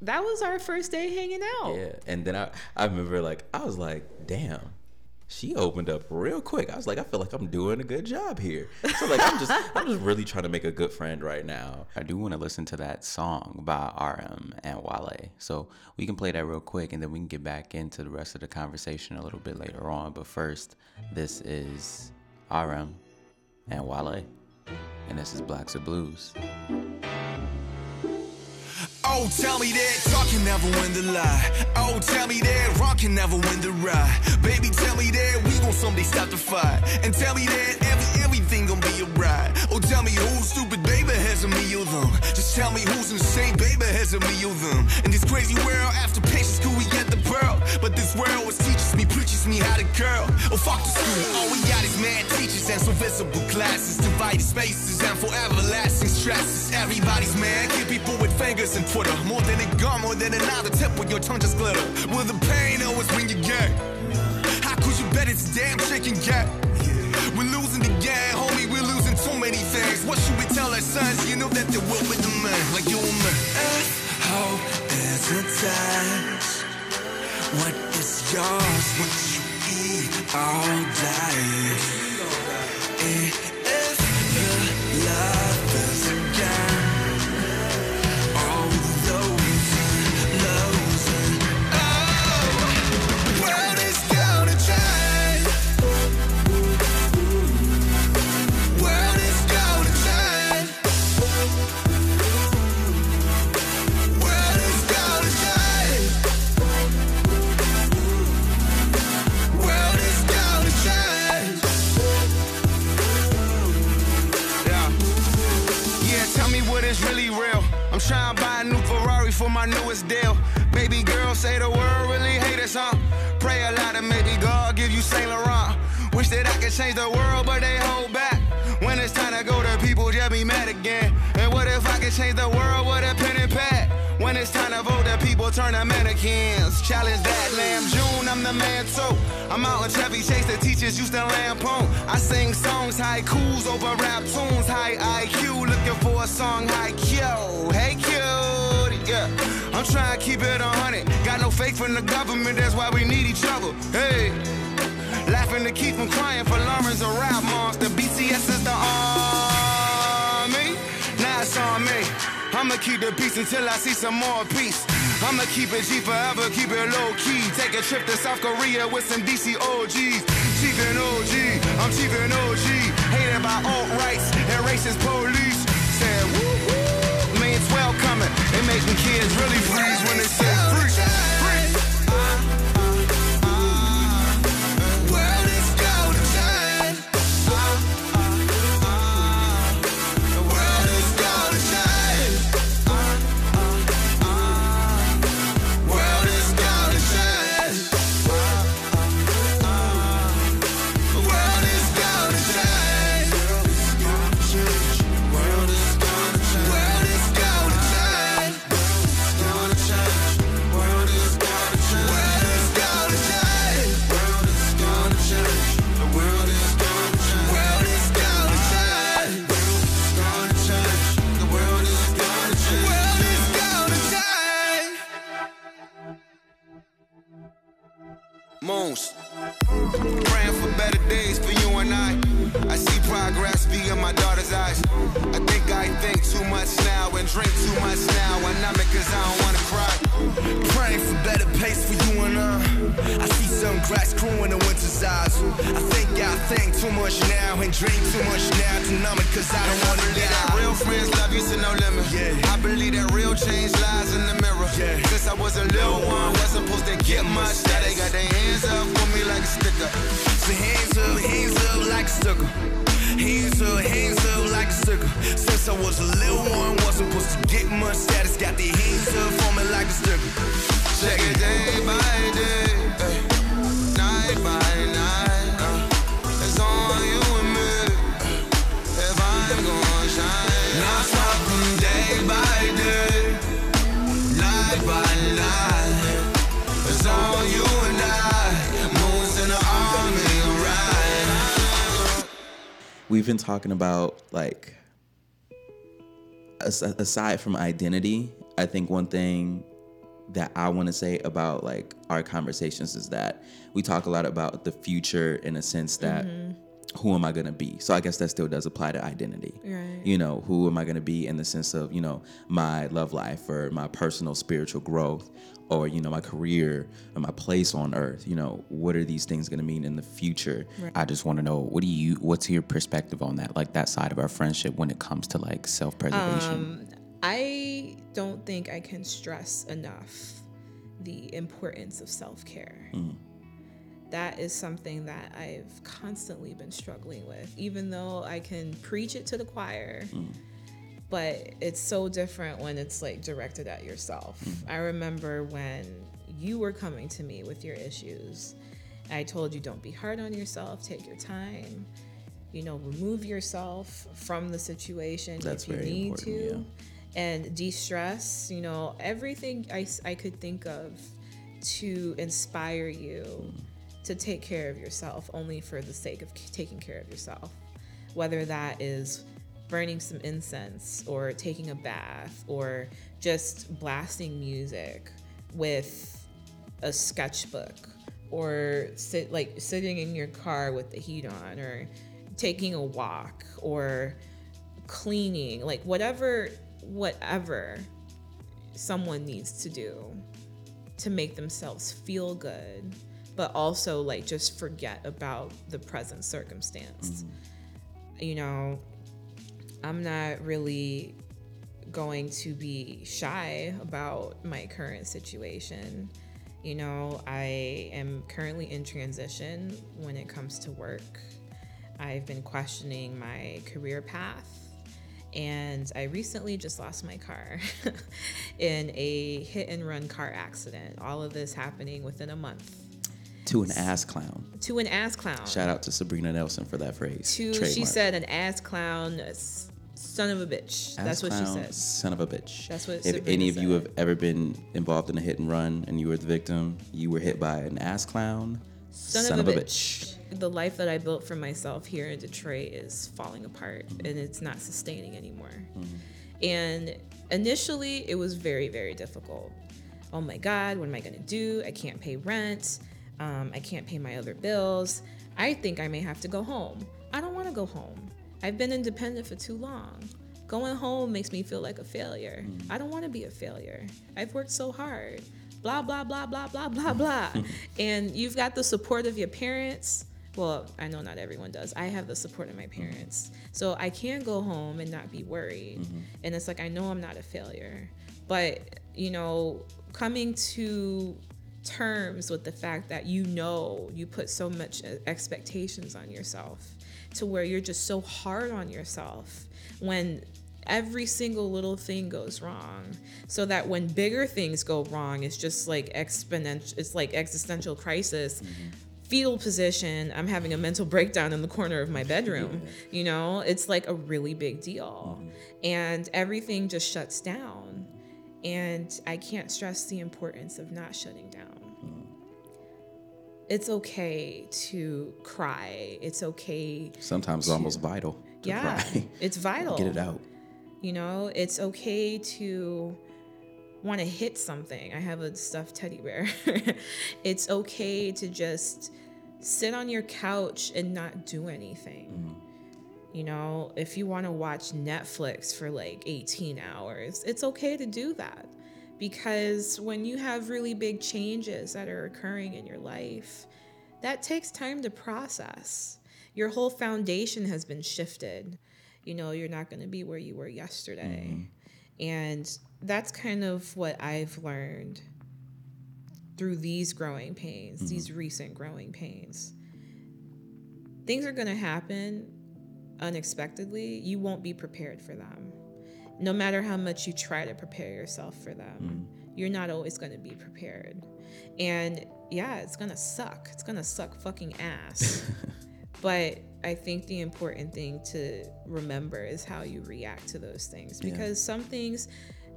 [SPEAKER 4] that was our first day hanging out.
[SPEAKER 3] Yeah, and then I, I remember like I was like, damn, she opened up real quick. I was like, I feel like I'm doing a good job here. So like I'm just I'm just really trying to make a good friend right now.
[SPEAKER 6] I do want to listen to that song by RM and Wale. So we can play that real quick and then we can get back into the rest of the conversation a little bit later on. But first, this is RM and Wale. And this is Blacks or Blues.
[SPEAKER 5] Oh, tell me that talk can never win the lie. Oh, tell me that rock can never win the ride. Baby, tell me that we gon' someday stop the fight. And tell me that every everything gon' be alright. Oh, tell me who's stupid, baby, has a me or them. Just tell me who's insane, baby, has a me or them. In this crazy world, after patience, could we get the pearl? But this world was teaches me, preaches me how to curl. Oh, fuck the school. All we got is teachers and some visible classes, divided spaces and for everlasting stresses. Everybody's mad, kill people with fingers and Twitter. More than a gun, more than another tip with your tongue just glitter. Will the pain always bring you game? How could you bet it's damn chicken cat? We're losing the game, homie, we're losing too many things. What should we tell our sons? You know that they will with the man, like you and me. Hope is a task. What is yours? What you eat all day? If
[SPEAKER 7] my newest deal. Baby girl say the world really hate us, huh? Pray a lot and maybe God give you Saint Laurent. Wish that I could change the world, but they hold back. When it's time to go, the people just be mad again. And what if I could change the world What pad? When it's time to vote, the people turn to mannequins. Challenge that, lamb June, I'm the man too. I'm out in Chevy Chase, the teachers used to lampoon. I sing songs, haikus over rap tunes, high IQ. Looking for a song, high Q. Hey, cute, yeah. I'm trying to keep it a hundred. Got no faith in the government, that's why we need each other. Hey. Laughing to keep from crying for Lawrence a rap monster. BTS is the army. I'ma keep the peace until I see some more peace. I'ma keep it G forever, keep it low key. Take a trip to South Korea with some DC OGs. Chief and OG, I'm Chief and OG. Hated by alt rights and racist police. Said woo woo, means welcoming. It makes them kids really freeze when they say free. Free.
[SPEAKER 3] Talking about like as- aside from identity, I think one thing that I want to say about like our conversations is that we talk a lot about the future in a sense that mm-hmm. who am I going to be? So I guess that still does apply to identity.
[SPEAKER 4] Right.
[SPEAKER 3] You know, who am I going to be in the sense of, you know, my love life or my personal spiritual growth or, you know, my career or my place on earth? You know, what are these things going to mean in the future?
[SPEAKER 5] I just want to know what do you what's your perspective on that, like that side of our friendship when it comes to like self preservation?
[SPEAKER 4] Um, I don't think I can stress enough the importance of self care. That is something that I've constantly been struggling with, even though I can preach it to the choir. Mm. But it's so different when it's like directed at yourself. Mm. I remember when you were coming to me with your issues. I told you don't be hard on yourself, take your time. You know, remove yourself from the situation
[SPEAKER 3] That's
[SPEAKER 4] if you need to and de-stress you know everything I, I could think of to inspire you mm. To take care of yourself only for the sake of taking care of yourself. Whether that is burning some incense or taking a bath or just blasting music with a sketchbook or sit like sitting in your car with the heat on or taking a walk or cleaning like whatever whatever someone needs to do to make themselves feel good but also like just forget about the present circumstance mm-hmm. you know i'm not really going to be shy about my current situation you know i am currently in transition when it comes to work i've been questioning my career path and I recently just lost my car *laughs* in a hit and run car accident. All of this happening within a month.
[SPEAKER 3] To an ass clown.
[SPEAKER 4] To an ass clown.
[SPEAKER 3] Shout out to Sabrina Nelson for that phrase.
[SPEAKER 4] to she said an ass clown, a s- son of a bitch.
[SPEAKER 3] Ass
[SPEAKER 4] That's what she
[SPEAKER 3] clown,
[SPEAKER 4] said.
[SPEAKER 3] Son of a bitch.
[SPEAKER 4] That's what
[SPEAKER 3] If
[SPEAKER 4] Sabrina
[SPEAKER 3] any of you have ever been involved in a hit and run and you were the victim, you were hit by an ass clown.
[SPEAKER 4] Son, of, a bitch. The life that I built for myself here in Detroit is falling apart and it's not sustaining anymore. Mm-hmm. And initially, it was very, very difficult. Oh my God, what am I gonna do? I can't pay rent. Um, I can't pay my other bills. I think I may have to go home. I don't wanna go home. I've been independent for too long. Going home makes me feel like a failure. Mm. I don't wanna be a failure. I've worked so hard. Blah, blah, blah, blah, blah, blah, blah. *laughs* and you've got the support of your parents. Well, I know not everyone does. I have the support of my mm-hmm. parents. So I can go home and not be worried. Mm-hmm. And it's like, I know I'm not a failure. But, you know, coming to terms with the fact that you know you put so much expectations on yourself to where you're just so hard on yourself when every single little thing goes wrong. So that when bigger things go wrong it's just like exponential it's like existential crisis mm-hmm. fetal position i'm having a mental breakdown in the corner of my bedroom you know? It's like a really big deal. Mm-hmm. And everything just shuts down. And i can't stress the importance of not shutting down it's okay to cry it's okay
[SPEAKER 3] Sometimes it's almost vital. To
[SPEAKER 4] yeah
[SPEAKER 3] cry. *laughs*
[SPEAKER 4] it's vital
[SPEAKER 3] Get it out.
[SPEAKER 4] you know, it's okay to want to hit something. I have a stuffed teddy bear. *laughs* it's okay to just sit on your couch and not do anything. Mm-hmm. You know, if you want to watch Netflix for like 18 hours, it's okay to do that. Because when you have really big changes that are occurring in your life, that takes time to process. Your whole foundation has been shifted. You know, you're not going to be where you were yesterday. Mm-hmm. And that's kind of what I've learned through these growing pains, these mm-hmm. recent growing pains. Things are going to happen unexpectedly. You won't be prepared for them. No matter how much you try to prepare yourself for them, mm. you're not always going to be prepared. And yeah, it's going to suck. It's going to suck fucking ass. *laughs* but I think the important thing to remember is how you react to those things because some things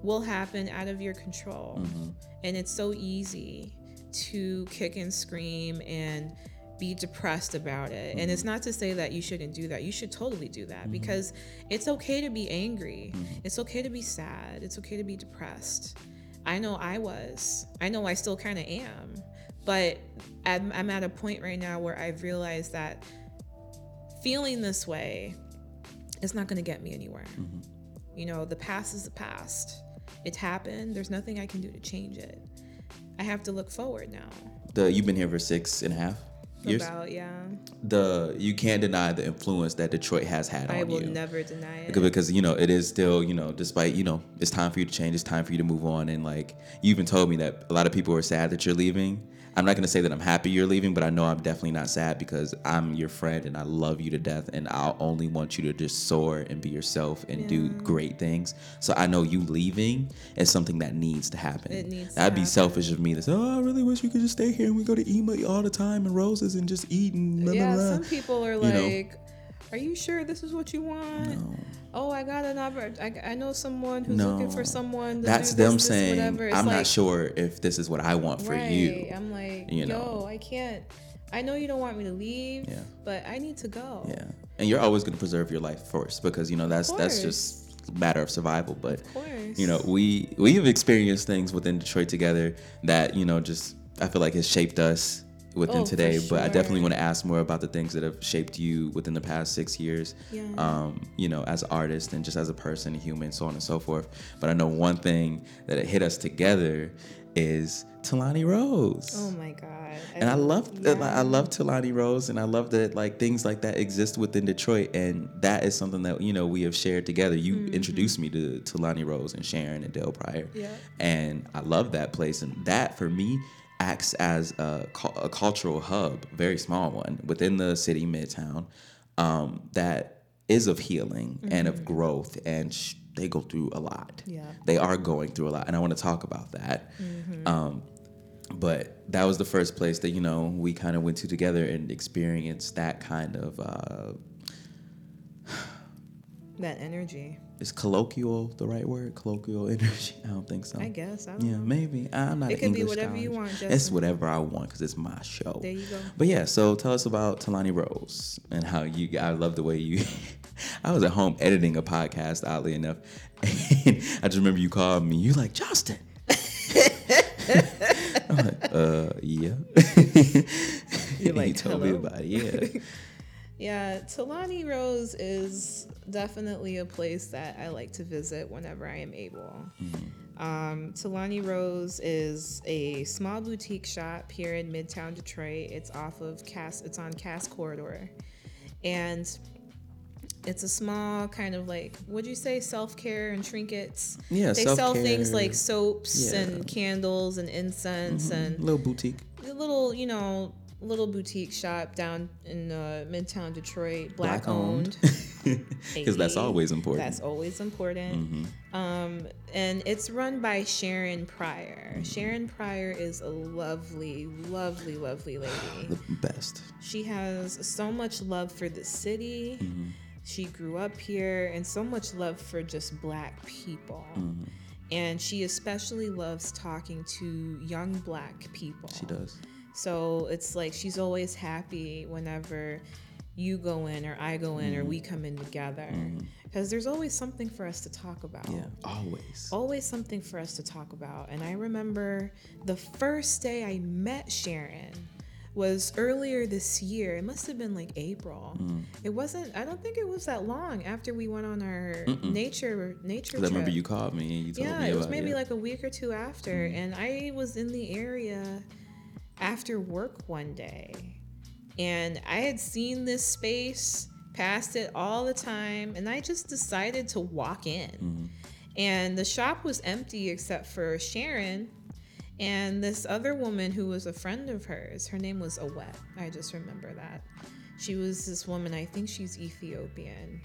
[SPEAKER 4] will happen out of your control. Mm-hmm. And it's so easy to kick and scream and be depressed about it. And it's mm-hmm. not to say that you shouldn't do that. You should totally do that mm-hmm. because it's okay to be angry. Mm-hmm. It's okay to be sad. It's okay to be depressed. I know I was. I know I still kind of am. But I'm, I'm at a point right now where I've realized that feeling this way is not going to get me anywhere. You know, the past is the past. It's happened. There's nothing I can do to change it. I have to look forward now.
[SPEAKER 3] The you've been here for six and a half.
[SPEAKER 4] About, yeah.
[SPEAKER 3] the you can't deny the influence that Detroit has had
[SPEAKER 4] I
[SPEAKER 3] on you.
[SPEAKER 4] I will never deny it.
[SPEAKER 3] because, because you know it is still you know despite you know it's time for you to change it's time for you to move on and like you even told me that a lot of people are sad that you're leaving i'm not going to say that i'm happy you're leaving but i know i'm definitely not sad because i'm your friend and i love you to death and i'll only want you to just soar and be yourself and do great things so i know you leaving is something that needs to happen
[SPEAKER 4] It needs
[SPEAKER 3] that'd be
[SPEAKER 4] happen.
[SPEAKER 3] selfish of me to say oh i really wish we could just stay here and we go to Ima all the time and roses and just eat and blah,
[SPEAKER 4] yeah,
[SPEAKER 3] blah, blah.
[SPEAKER 4] some people are
[SPEAKER 3] You know?
[SPEAKER 4] "Are you sure this is what you want?" Oh, I got another. I, I know someone who's looking for
[SPEAKER 3] No.
[SPEAKER 4] someone.
[SPEAKER 3] That's
[SPEAKER 4] this,
[SPEAKER 3] them
[SPEAKER 4] this,
[SPEAKER 3] saying. I'm
[SPEAKER 4] like,
[SPEAKER 3] not sure if this is what i want for
[SPEAKER 4] right.
[SPEAKER 3] you
[SPEAKER 4] I'm like,
[SPEAKER 3] you
[SPEAKER 4] yo,
[SPEAKER 3] know.
[SPEAKER 4] I can't. I know you don't want me to leave,
[SPEAKER 3] Yeah.
[SPEAKER 4] but I need to go.
[SPEAKER 3] Yeah, and you're always going to preserve your life first because you know that's that's just a matter of survival. But
[SPEAKER 4] course.
[SPEAKER 3] you know, we we have experienced things within Detroit together that you know just I feel like has shaped us within
[SPEAKER 4] Oh,
[SPEAKER 3] today. But I definitely want to ask more about the things that have shaped you within the past six years.
[SPEAKER 4] Yeah.
[SPEAKER 3] Um, you know, as an artist and just as a person, a human, so on and so forth. But I know one thing that it hit us together is Tulani Rose
[SPEAKER 4] Oh my god.
[SPEAKER 3] and I love that
[SPEAKER 4] yeah.
[SPEAKER 3] I love Tulani Rose and I love that like things like that exist within Detroit and that is something that you know we have shared together. You introduced me to Tulani Rose and Sharon and Dale Pryor.
[SPEAKER 4] Yeah.
[SPEAKER 3] And I love that place and that for me acts as a, a cultural hub, very small one within the city midtown um, that is of healing and of growth, and sh- they go through a lot.
[SPEAKER 4] Yeah.
[SPEAKER 3] they are going through a lot, and I want to talk about that. Um, but that was the first place that you know we kind of went to together and experienced that kind of uh,
[SPEAKER 4] That energy.
[SPEAKER 3] Is colloquial the right word? Colloquial *laughs* energy? I don't think so.
[SPEAKER 4] I guess. I don't
[SPEAKER 3] Yeah,
[SPEAKER 4] know.
[SPEAKER 3] maybe. I'm not.
[SPEAKER 4] It
[SPEAKER 3] an
[SPEAKER 4] could be whatever you
[SPEAKER 3] scholar.
[SPEAKER 4] want,
[SPEAKER 3] It's whatever I want because it's my show.
[SPEAKER 4] There you go.
[SPEAKER 3] But yeah, so tell us about Tulani Rose and how you. I love the way you. *laughs* I was at home editing a podcast, oddly enough, *laughs* and I just remember you called me. You like Justin. I'm like, uh, yeah.
[SPEAKER 4] You're
[SPEAKER 3] he
[SPEAKER 4] like,
[SPEAKER 3] told me about it. Yeah.
[SPEAKER 4] Yeah, Tulani Rose is definitely a place that I like to visit whenever I am able. Um, Tulani Rose is a small boutique shop here in Midtown Detroit. It's off of Cass. It's on Cass Corridor, and it's a small kind of like what would you say self care and trinkets?
[SPEAKER 3] Yeah,
[SPEAKER 4] they sell things like soaps
[SPEAKER 3] Yeah.
[SPEAKER 4] and candles and incense and
[SPEAKER 3] Little boutique.
[SPEAKER 4] a little, you know, little boutique shop down in uh, Midtown Detroit, black,
[SPEAKER 3] Black owned. *laughs* Because that's always important.
[SPEAKER 4] That's always important.
[SPEAKER 3] Mm-hmm.
[SPEAKER 4] Um, and it's run by Sharon Pryor. Sharon Pryor is a lovely, lovely, lovely lady. *sighs*
[SPEAKER 3] the best.
[SPEAKER 4] She has so much love for the city.
[SPEAKER 3] Mm-hmm.
[SPEAKER 4] She grew up here and so much love for just black people.
[SPEAKER 3] Mm-hmm.
[SPEAKER 4] And she especially loves talking to young black people.
[SPEAKER 3] She does.
[SPEAKER 4] So it's like she's always happy whenever you go in or I go in or we mm. come in together. Mm-hmm. Because there's always something for us to talk about.
[SPEAKER 3] Yeah, always.
[SPEAKER 4] Always something for us to talk about. And I remember the first day I met Sharon was earlier this year. It must have been like April. Mm. It wasn't I don't think it was that long after we went on our nature nature
[SPEAKER 3] 'Cause I
[SPEAKER 4] trip.
[SPEAKER 3] remember you called me and you told
[SPEAKER 4] Yeah, it was maybe
[SPEAKER 3] it.
[SPEAKER 4] like a week or two after, mm-hmm. and I was in the area after work one day, and I had seen this space, passed it all the time, and I just decided to walk in. Mm-hmm. And the shop was empty except for Sharon and this other woman who was a friend of hers. Her name was Awet. I just remember that. She was this woman, I think she's Ethiopian.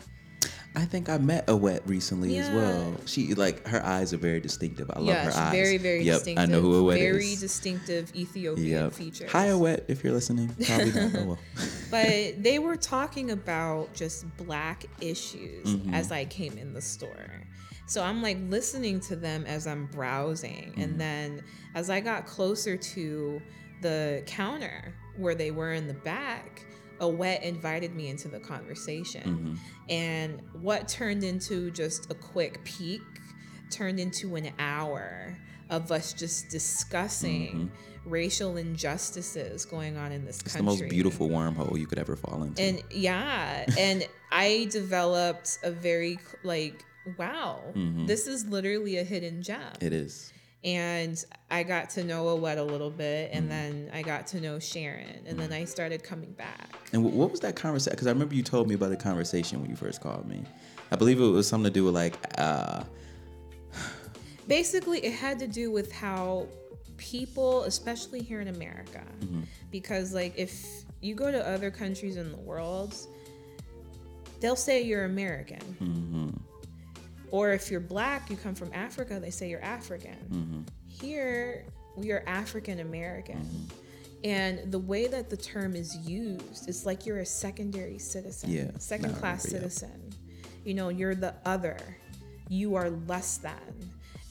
[SPEAKER 3] I think I met Awet recently as well. She like her eyes are very distinctive. I love her
[SPEAKER 4] she's
[SPEAKER 3] eyes.
[SPEAKER 4] very, very
[SPEAKER 3] yep,
[SPEAKER 4] distinctive.
[SPEAKER 3] I know who Awet
[SPEAKER 4] very
[SPEAKER 3] is.
[SPEAKER 4] Very distinctive Ethiopian
[SPEAKER 3] Yep.
[SPEAKER 4] features.
[SPEAKER 3] Hi Awet, if you're listening. *laughs* Probably not. Oh well. *laughs*
[SPEAKER 4] but they were talking about just black issues
[SPEAKER 3] Mm-hmm.
[SPEAKER 4] as I came in the store. So I'm like listening to them as I'm browsing.
[SPEAKER 3] Mm-hmm.
[SPEAKER 4] And then as I got closer to the counter where they were in the back, Awet invited me into the conversation.
[SPEAKER 3] Mm-hmm.
[SPEAKER 4] And what turned into just a quick peek turned into an hour of us just discussing racial injustices going on in this
[SPEAKER 3] Mm-hmm. It's the most beautiful wormhole you could ever fall into.
[SPEAKER 4] And yeah, and *laughs* I developed a very like, wow, this is literally a hidden gem.
[SPEAKER 3] Mm-hmm. it is.
[SPEAKER 4] And I got to know Awet a little bit, and then I got to know Sharon, and then I started coming back.
[SPEAKER 3] And what was that conversation? Because I remember you told me about the conversation when you first called me. I believe it was something to do with like, uh, *sighs*
[SPEAKER 4] Basically, it had to do with how people, especially here in America,
[SPEAKER 3] Mm-hmm.
[SPEAKER 4] because like if you go to other countries in the world, they'll say you're American.
[SPEAKER 3] Mm-hmm.
[SPEAKER 4] Or if you're black, you come from Africa, they say you're African.
[SPEAKER 3] Mm-hmm.
[SPEAKER 4] Here, we are African American. And the way that the term is used, it's like you're a secondary citizen,
[SPEAKER 3] Yeah,
[SPEAKER 4] second
[SPEAKER 3] no,
[SPEAKER 4] class
[SPEAKER 3] remember, yeah.
[SPEAKER 4] citizen. You know, you're the other, you are less than.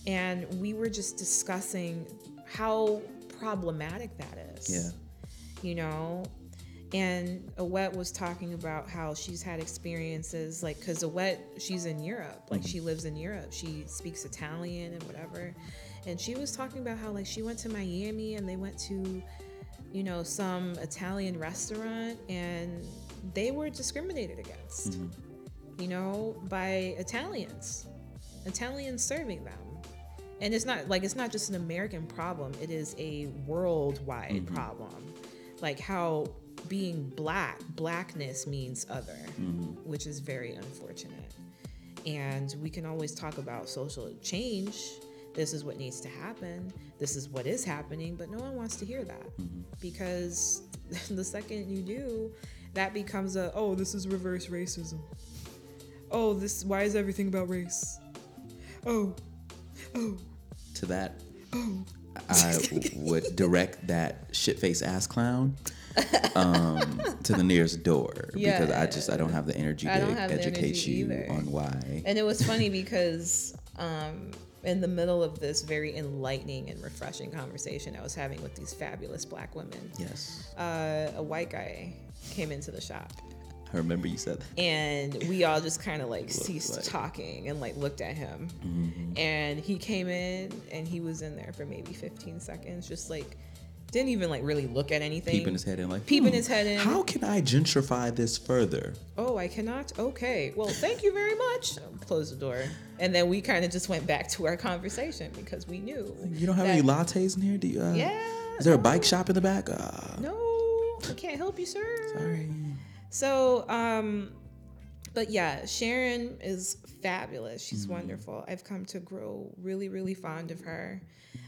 [SPEAKER 4] And we were just discussing how problematic that is
[SPEAKER 3] yeah,
[SPEAKER 4] you know and Awet was talking about how she's had experiences like because Awet she's in Europe. Like she mm-hmm. lives in Europe. She speaks Italian and whatever. And she was talking about how like she went to Miami and they went to you know some Italian restaurant and they were discriminated against mm-hmm. you know by Italians Italians serving them. And it's not like it's not just an American problem, it is a worldwide mm-hmm. problem. Like how being black, blackness means other, mm-hmm. which is very unfortunate. And we can always talk about social change. This is what needs to happen. This is what is happening, but no one wants to hear that mm-hmm. because *laughs* the second you do, that becomes a oh, this is reverse racism. oh, this why is everything about race? Oh, oh,
[SPEAKER 3] To that,
[SPEAKER 4] oh.
[SPEAKER 3] I would direct that shit face ass clown um, to the nearest door *laughs* because I just I don't have the energy
[SPEAKER 4] I
[SPEAKER 3] to educate you
[SPEAKER 4] either.
[SPEAKER 3] on why.
[SPEAKER 4] And it was funny because um, in the middle of this very enlightening and refreshing conversation I was having with these fabulous black women,
[SPEAKER 3] yes,
[SPEAKER 4] uh, a white guy came into the shop.
[SPEAKER 3] I remember you said that.
[SPEAKER 4] and we all just kind of like ceased
[SPEAKER 3] like-
[SPEAKER 4] talking and like looked at him
[SPEAKER 3] Mm-hmm.
[SPEAKER 4] and he came in and he was in there for maybe 15 seconds just like didn't even like really look at anything
[SPEAKER 3] Peeping his head in, like
[SPEAKER 4] Peeping
[SPEAKER 3] "Hmm,
[SPEAKER 4] his head in.
[SPEAKER 3] How can I gentrify this further?
[SPEAKER 4] oh i cannot okay well thank you very much close the door and then we kind of just went back to our conversation because we knew
[SPEAKER 3] You don't have
[SPEAKER 4] that-
[SPEAKER 3] any lattes in here? Do you? Uh,
[SPEAKER 4] yeah
[SPEAKER 3] Is there a bike shop in the back? Uh,
[SPEAKER 4] no i can't help you sir
[SPEAKER 3] Sorry.
[SPEAKER 4] So, um, but yeah, Sharon is fabulous. She's
[SPEAKER 3] Mm-hmm.
[SPEAKER 4] wonderful. I've come to grow really, really fond of her.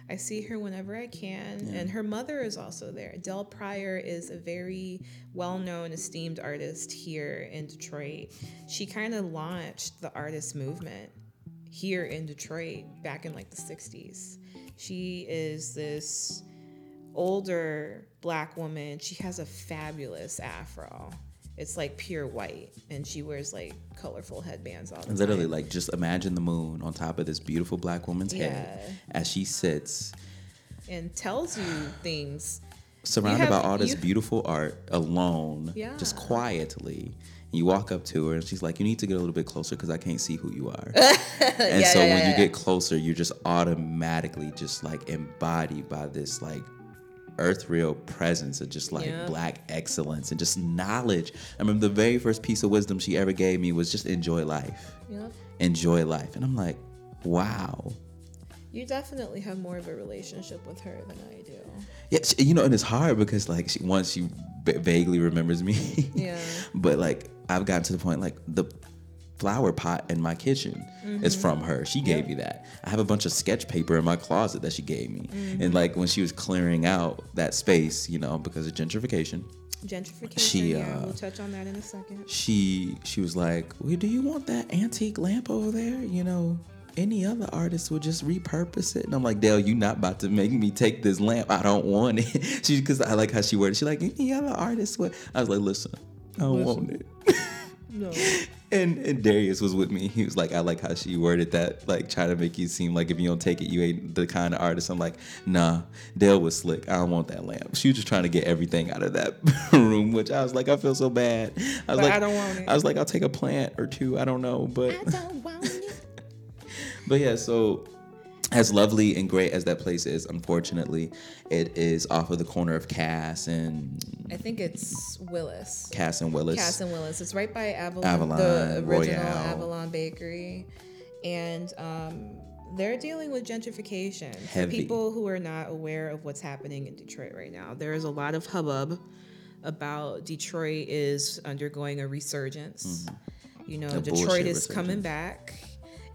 [SPEAKER 4] I see her whenever I can, and her mother is also there. Del Pryor is a very well known, esteemed artist here in Detroit. She kind of launched the artist movement here in Detroit back in like the 60s. She is this older black woman. She has a fabulous afro. It's like pure white, and she wears like colorful headbands all the
[SPEAKER 3] Literally,
[SPEAKER 4] time.
[SPEAKER 3] like just imagine the moon on top of this beautiful black woman's head as she sits
[SPEAKER 4] and tells you things.
[SPEAKER 3] surrounded
[SPEAKER 4] have-
[SPEAKER 3] by all this
[SPEAKER 4] you-
[SPEAKER 3] beautiful art alone,
[SPEAKER 4] yeah.
[SPEAKER 3] just quietly. You walk up to her and she's like, "You need to get a little bit closer because I can't see who you are." *laughs* and
[SPEAKER 4] Yeah,
[SPEAKER 3] so
[SPEAKER 4] yeah,
[SPEAKER 3] when
[SPEAKER 4] yeah,
[SPEAKER 3] you get closer, you're just automatically just like embodied by this like earth real presence of just like
[SPEAKER 4] Yeah.
[SPEAKER 3] black excellence and just knowledge. I remember the very first piece of wisdom she ever gave me was just enjoy life.
[SPEAKER 4] Yep.
[SPEAKER 3] Enjoy life. And I'm like, wow.
[SPEAKER 4] You definitely have more of a relationship with her than I do.
[SPEAKER 3] Yeah, she, you know, and it's hard because like she, once she va- vaguely remembers me.
[SPEAKER 4] Yeah. *laughs*
[SPEAKER 3] but like I've gotten to the point like the flower pot in my kitchen is
[SPEAKER 4] Mm-hmm.
[SPEAKER 3] from her. She gave me that. I have a bunch of sketch paper in my closet that she gave me.
[SPEAKER 4] Mm-hmm.
[SPEAKER 3] And like when she was clearing out that space, you know, because of gentrification,
[SPEAKER 4] Gentrification.
[SPEAKER 3] She,
[SPEAKER 4] yeah,
[SPEAKER 3] uh,
[SPEAKER 4] we'll touch on that in a second.
[SPEAKER 3] she she was like, well, "Do you want that antique lamp over there? You know, any other artist would just repurpose it." And I'm like, "Dale, you not about to make me take this lamp? I don't want it." *laughs* she because I like how she worded. She like any other artist would. I was like, "Listen, I don't want it." *laughs*
[SPEAKER 4] No.
[SPEAKER 3] And and Darius was with me. He was like, I like how she worded that, like trying to make you seem like if you don't take it, you ain't the kind of artist. I'm like, nah, Dale was slick. I don't want that lamp. She was just trying to get everything out of that *laughs* room, which I was like, I feel so bad. I was
[SPEAKER 4] But
[SPEAKER 3] like,
[SPEAKER 4] I don't want it.
[SPEAKER 3] I was like, I'll take a plant or two. I don't know, but
[SPEAKER 4] don't want it. *laughs*
[SPEAKER 3] but yeah, so as lovely and great as that place is, unfortunately, it is off of the corner of Cass and
[SPEAKER 4] I think it's Willis.
[SPEAKER 3] Cass and Willis.
[SPEAKER 4] Cass and Willis. It's right by Avalon,
[SPEAKER 3] Avalon,
[SPEAKER 4] the original
[SPEAKER 3] Royale.
[SPEAKER 4] Avalon Bakery, and um, they're dealing with gentrification. For
[SPEAKER 3] Heavy.
[SPEAKER 4] people who are not aware of what's happening in Detroit right now, there is a lot of hubbub about Detroit is undergoing a resurgence. You know,
[SPEAKER 3] Mm-hmm. A
[SPEAKER 4] Detroit is coming back,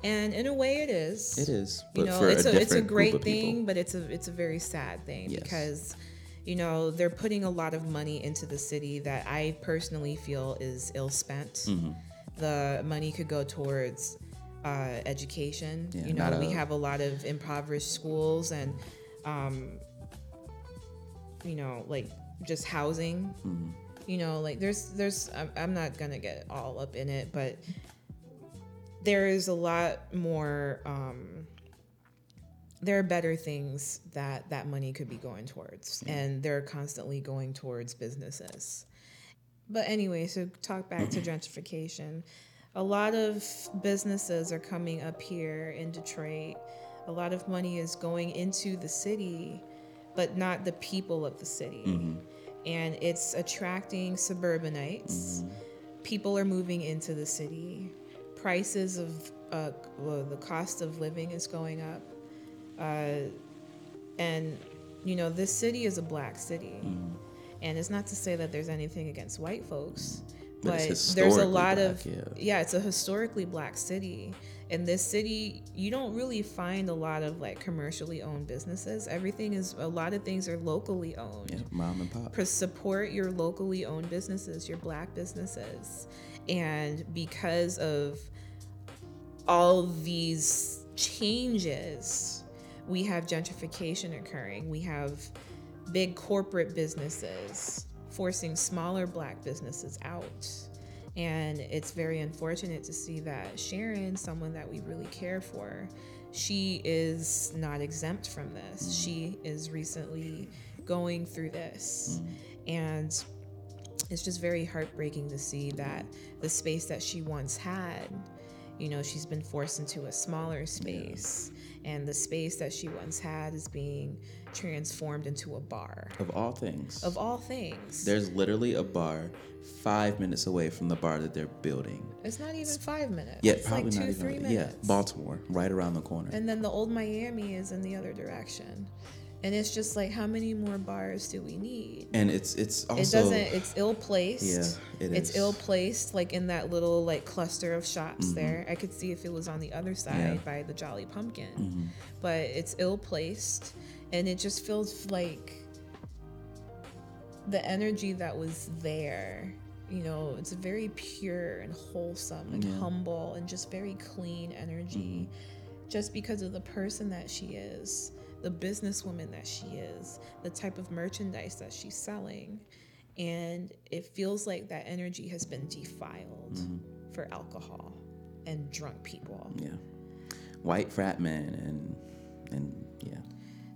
[SPEAKER 4] and in a way, it is.
[SPEAKER 3] It is,
[SPEAKER 4] You
[SPEAKER 3] but
[SPEAKER 4] know, it's
[SPEAKER 3] a
[SPEAKER 4] a, it's a great thing, but it's a it's a very sad thing
[SPEAKER 3] Yes.
[SPEAKER 4] because you know they're putting a lot of money into the city that I personally feel is ill spent.
[SPEAKER 3] Mm-hmm.
[SPEAKER 4] The money could go towards uh, education.
[SPEAKER 3] Yeah,
[SPEAKER 4] you know, we
[SPEAKER 3] a-
[SPEAKER 4] have a lot of impoverished schools and um, you know like just housing.
[SPEAKER 3] Mm-hmm.
[SPEAKER 4] You know, like there's there's I'm, I'm not gonna get all up in it, but there is a lot more um, there are better things that that money could be going towards and they're constantly going towards businesses. But anyway so talk back to *clears throat* gentrification. A lot of businesses are coming up here in detroit. A lot of money is going into the city but not the people of the city. And it's attracting suburbanites. People are moving into the city prices of uh, well, the cost of living is going up uh, and you know this city is a black city. And it's not to say that there's anything against white folks
[SPEAKER 3] But
[SPEAKER 4] but, there's a lot
[SPEAKER 3] black,
[SPEAKER 4] of
[SPEAKER 3] yeah.
[SPEAKER 4] yeah it's a historically black city in this city you don't really find a lot of like commercially owned businesses everything is a lot of things are locally owned
[SPEAKER 3] Yeah, mom and pop.
[SPEAKER 4] Support your locally owned businesses, your black businesses. And because of all these changes, we have gentrification occurring. We have big corporate businesses forcing smaller black businesses out. And it's very unfortunate to see that Sharon, someone that we really care for, she is not exempt from this. Mm. She is recently going through this. Mm. And it's just very heartbreaking to see that the space that she once had, you know, she's been forced into a smaller space. And the space that she once had is being transformed into a bar.
[SPEAKER 3] Of all things.
[SPEAKER 4] Of all things.
[SPEAKER 3] There's literally a bar five minutes away from the bar that they're building.
[SPEAKER 4] It's not even five minutes.
[SPEAKER 3] Yeah,
[SPEAKER 4] it's
[SPEAKER 3] probably
[SPEAKER 4] like two,
[SPEAKER 3] not even.
[SPEAKER 4] three
[SPEAKER 3] yeah. Baltimore, right around the corner.
[SPEAKER 4] And then the old Miami is in the other direction. And it's just like, how many more bars do we need?
[SPEAKER 3] And it's it's also
[SPEAKER 4] it doesn't. It's ill placed.
[SPEAKER 3] Yeah, it
[SPEAKER 4] It's
[SPEAKER 3] is.
[SPEAKER 4] ill placed, like in that little like cluster of shops there. I could see if it was on the other side
[SPEAKER 3] Mm-hmm. Yeah. Mm-hmm.
[SPEAKER 4] by the Jolly Pumpkin, but it's ill placed, and it just feels like the energy that was there. You know, it's very pure and wholesome and
[SPEAKER 3] Yeah.
[SPEAKER 4] humble and just very clean energy,
[SPEAKER 3] Mm-hmm.
[SPEAKER 4] just because of the person that she is, the businesswoman that she is, the type of merchandise that she's selling. And it feels like that energy has been defiled for alcohol and drunk people.
[SPEAKER 3] yeah, white frat men and and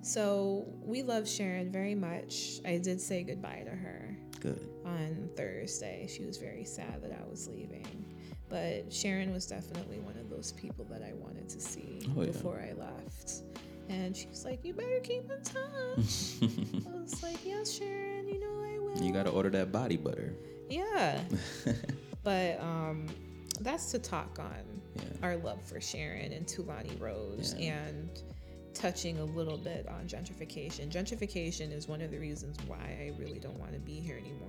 [SPEAKER 4] So we love Sharon very much. I did say goodbye to her
[SPEAKER 3] good.
[SPEAKER 4] on Thursday. She was very sad that I was leaving. But Sharon was definitely one of those people that I wanted to see
[SPEAKER 3] Oh, yeah.
[SPEAKER 4] before I left. And she was like, You better keep in touch. *laughs* I was like, Yes, Sharon, you know I will.
[SPEAKER 3] You gotta order that body butter.
[SPEAKER 4] Yeah. *laughs* but um that's to talk on
[SPEAKER 3] Yeah.
[SPEAKER 4] our love for Sharon and Tulani Rose
[SPEAKER 3] Yeah.
[SPEAKER 4] and touching a little bit on gentrification. Gentrification is one of the reasons why I really don't want to be here anymore.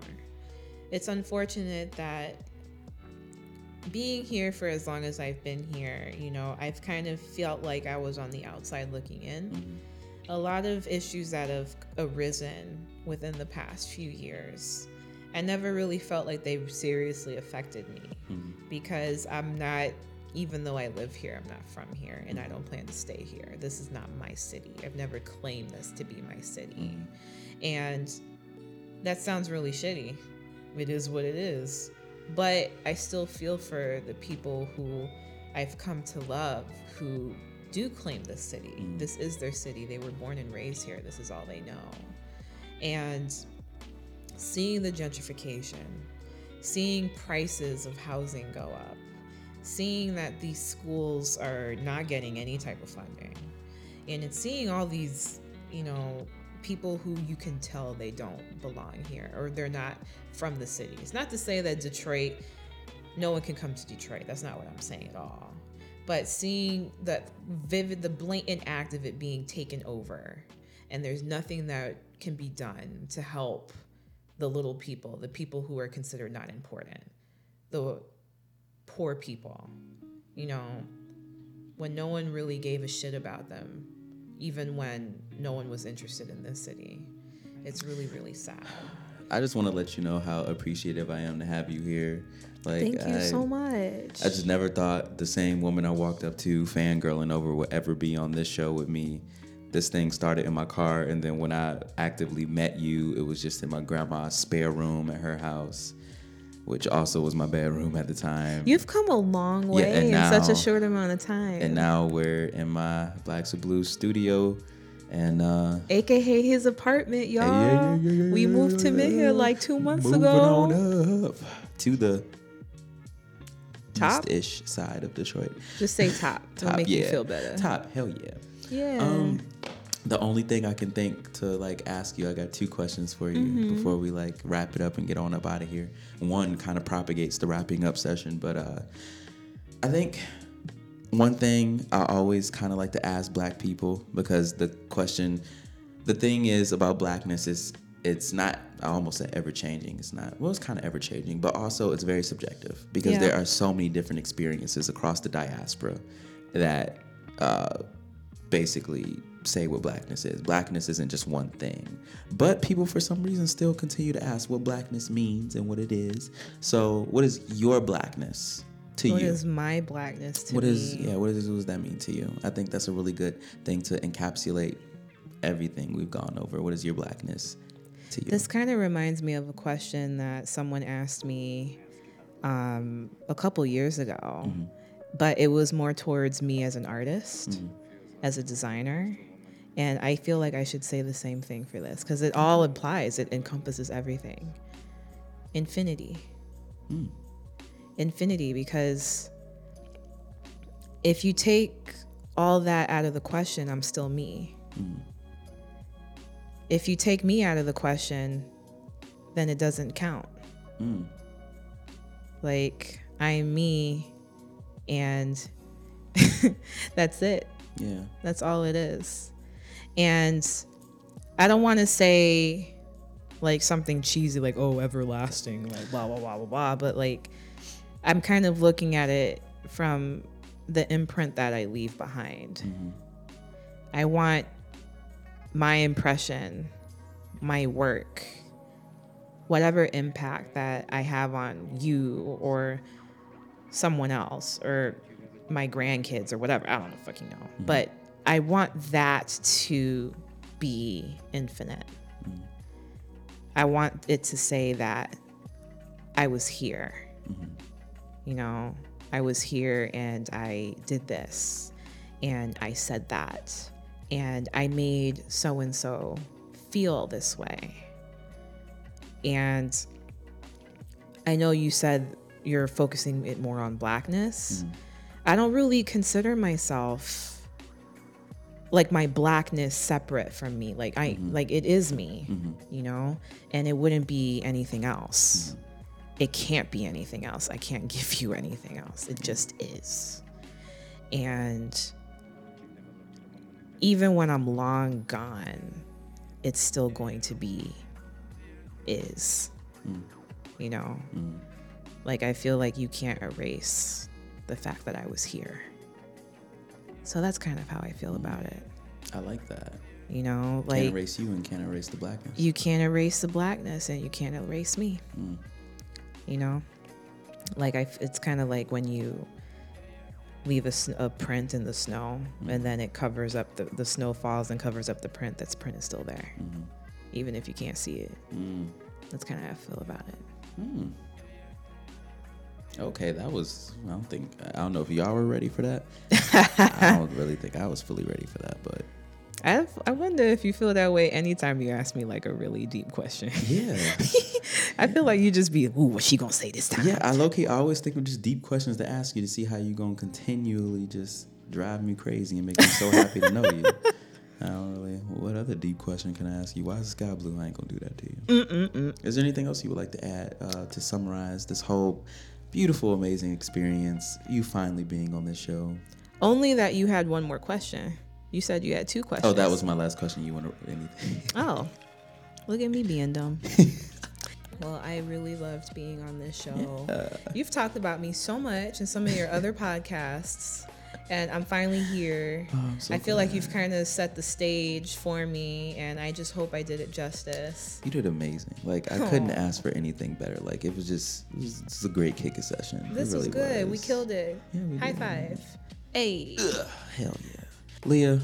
[SPEAKER 4] It's unfortunate that being here for as long as I've been here, you know, I've kind of felt like I was on the outside looking in. Mm-hmm. A lot of issues that have arisen within the past few years, I never really felt like they seriously affected me mm-hmm. because I'm not, even though I live here, I'm not from here and I don't mm-hmm. plan to stay here. This is not my city. I've never claimed this to be my city. Mm-hmm. And that sounds really shitty. It is what it is. But I still feel for the people who I've come to love who do claim this city. Mm-hmm. This is their city. They were born and raised here. This is all they know. And seeing the gentrification, seeing prices of housing go up, seeing that these schools are not getting any type of funding, and it's seeing all these, you know, people who you can tell they don't belong here or they're not from the city. It's not to say that Detroit, no one can come to Detroit. That's not what I'm saying at all. But seeing that vivid, the blatant act of it being taken over, and there's nothing that can be done to help the little people, the people who are considered not important, the poor people, you know, when no one really gave a shit about them, even when no one was interested in this city. It's really, really sad.
[SPEAKER 3] I just want to let you know how appreciative I am to have you here. Like,
[SPEAKER 4] Thank you
[SPEAKER 3] I,
[SPEAKER 4] so much.
[SPEAKER 3] I just never thought the same woman I walked up to fangirling over would ever be on this show with me. This thing started in my car, and then when I actively met you, it was just in my grandma's spare room at her house, which also was my bedroom at the time.
[SPEAKER 4] You've come a long way
[SPEAKER 3] and
[SPEAKER 4] in such a short amount of time.
[SPEAKER 3] and now we're in my Blacks with Blues studio, and uh,
[SPEAKER 4] AKA his apartment, y'all.
[SPEAKER 3] yeah, yeah, yeah,
[SPEAKER 4] we moved him in here like two months
[SPEAKER 3] moving
[SPEAKER 4] ago.
[SPEAKER 3] on up to the
[SPEAKER 4] Top?
[SPEAKER 3] east-ish side of Detroit.
[SPEAKER 4] Just say *laughs* top.
[SPEAKER 3] Top,
[SPEAKER 4] make
[SPEAKER 3] yeah.
[SPEAKER 4] you feel better.
[SPEAKER 3] Top, hell yeah.
[SPEAKER 4] Yeah.
[SPEAKER 3] Um, the only thing I can think to like ask you, I got two questions for you
[SPEAKER 4] Mm-hmm.
[SPEAKER 3] before we like wrap it up and get on up out of here. One kind of propagates the wrapping up session, but uh, I think one thing I always kind of like to ask black people because the question, the thing is about blackness is it's not I almost said ever changing. It's not well, it's kind of ever changing, but also it's very subjective because
[SPEAKER 4] Yeah.
[SPEAKER 3] there are so many different experiences across the diaspora that uh, basically say what blackness is. Blackness isn't just one thing. But people for some reason still continue to ask what blackness means and what it is. So, what is your blackness to
[SPEAKER 4] What
[SPEAKER 3] you?
[SPEAKER 4] What is my blackness to
[SPEAKER 3] What
[SPEAKER 4] me?
[SPEAKER 3] is yeah? What, is, what does that mean to you? I think that's a really good thing to encapsulate everything we've gone over. What is your blackness to you?
[SPEAKER 4] This kind of reminds me of a question that someone asked me um, a couple years ago,
[SPEAKER 3] Mm-hmm.
[SPEAKER 4] but it was more towards me as an artist,
[SPEAKER 3] Mm-hmm.
[SPEAKER 4] as a designer. And I feel like I should say the same thing for this because it all applies, it encompasses everything. Infinity.
[SPEAKER 3] Hmm.
[SPEAKER 4] Infinity, because if you take all that out of the question, I'm still me. If you take me out of the question, then it doesn't count.
[SPEAKER 3] Mm.
[SPEAKER 4] Like, I'm me, and *laughs* that's it.
[SPEAKER 3] Yeah.
[SPEAKER 4] That's all it is. And I don't want to say like something cheesy, like, oh, everlasting, like, blah, blah, blah, blah, blah. But like, I'm kind of looking at it from the imprint that I leave behind. Mm-hmm. I want my impression, my work, whatever impact that I have on you or someone else or my grandkids or whatever. I don't know fucking know. Mm-hmm. But I want that to be infinite. I want it to say that I was here. You know, I was here and I did this and I said that and I made so and so feel this way. And I know you said you're focusing it more on blackness. Mm. I don't really consider myself like my blackness separate from me. Like I mm-hmm. like it is me, mm-hmm. you know? And it wouldn't be anything else. Mm-hmm. It can't be anything else. I can't *laughs* give you anything else. It just is. And even when I'm long gone, it's still going to be is. Mm. You know? Mm. Like I feel like you can't erase the fact that I was here. So that's kind of how I feel about it.
[SPEAKER 3] I like that.
[SPEAKER 4] You know, like Can't
[SPEAKER 3] erase you and can't erase the blackness.
[SPEAKER 4] you can't erase the blackness and you can't erase me. Mm. You know, like I, it's kind of like when you leave a, a print in the snow mm. and then it covers up the, the snow falls and covers up the print. That's print is still there, mm-hmm. even if you can't see it. Mm. That's kind of how I feel about it. Hmm.
[SPEAKER 3] Okay, that was. I don't think. I don't know if y'all were ready for that. *laughs* I don't really think I was fully ready for that, but
[SPEAKER 4] I, I wonder if you feel that way anytime you ask me like a really deep question.
[SPEAKER 3] yeah, *laughs*
[SPEAKER 4] I feel like you just be, ooh, what's she gonna say this time?
[SPEAKER 3] yeah. I low key I always think of just deep questions to ask you to see how you gonna continually just drive me crazy and make me so happy to know you. *laughs* I don't really. What other deep question can I ask you? Why is the sky blue? I ain't gonna do that to you. Mm-mm-mm. Is there anything else you would like to add uh, to summarize this whole beautiful, amazing experience? You finally being on this show.
[SPEAKER 4] Only that you had one more question. You said you had two questions.
[SPEAKER 3] Oh, that was my last question. You want to anything? *laughs*
[SPEAKER 4] Oh, look at me being dumb. *laughs* well, I really loved being on this show. You've talked about me so much in some of your other podcasts, and I'm finally here.
[SPEAKER 3] Oh, I'm so
[SPEAKER 4] I feel like you've kind of set the stage for me, and I just hope I did it justice.
[SPEAKER 3] You did amazing. Like I couldn't ask for anything better. Like it was just it was, a great kick session.
[SPEAKER 4] This was
[SPEAKER 3] really
[SPEAKER 4] good. We killed it.
[SPEAKER 3] Yeah, we
[SPEAKER 4] High
[SPEAKER 3] did.
[SPEAKER 4] five. Hey.
[SPEAKER 3] Hell yeah, Leah.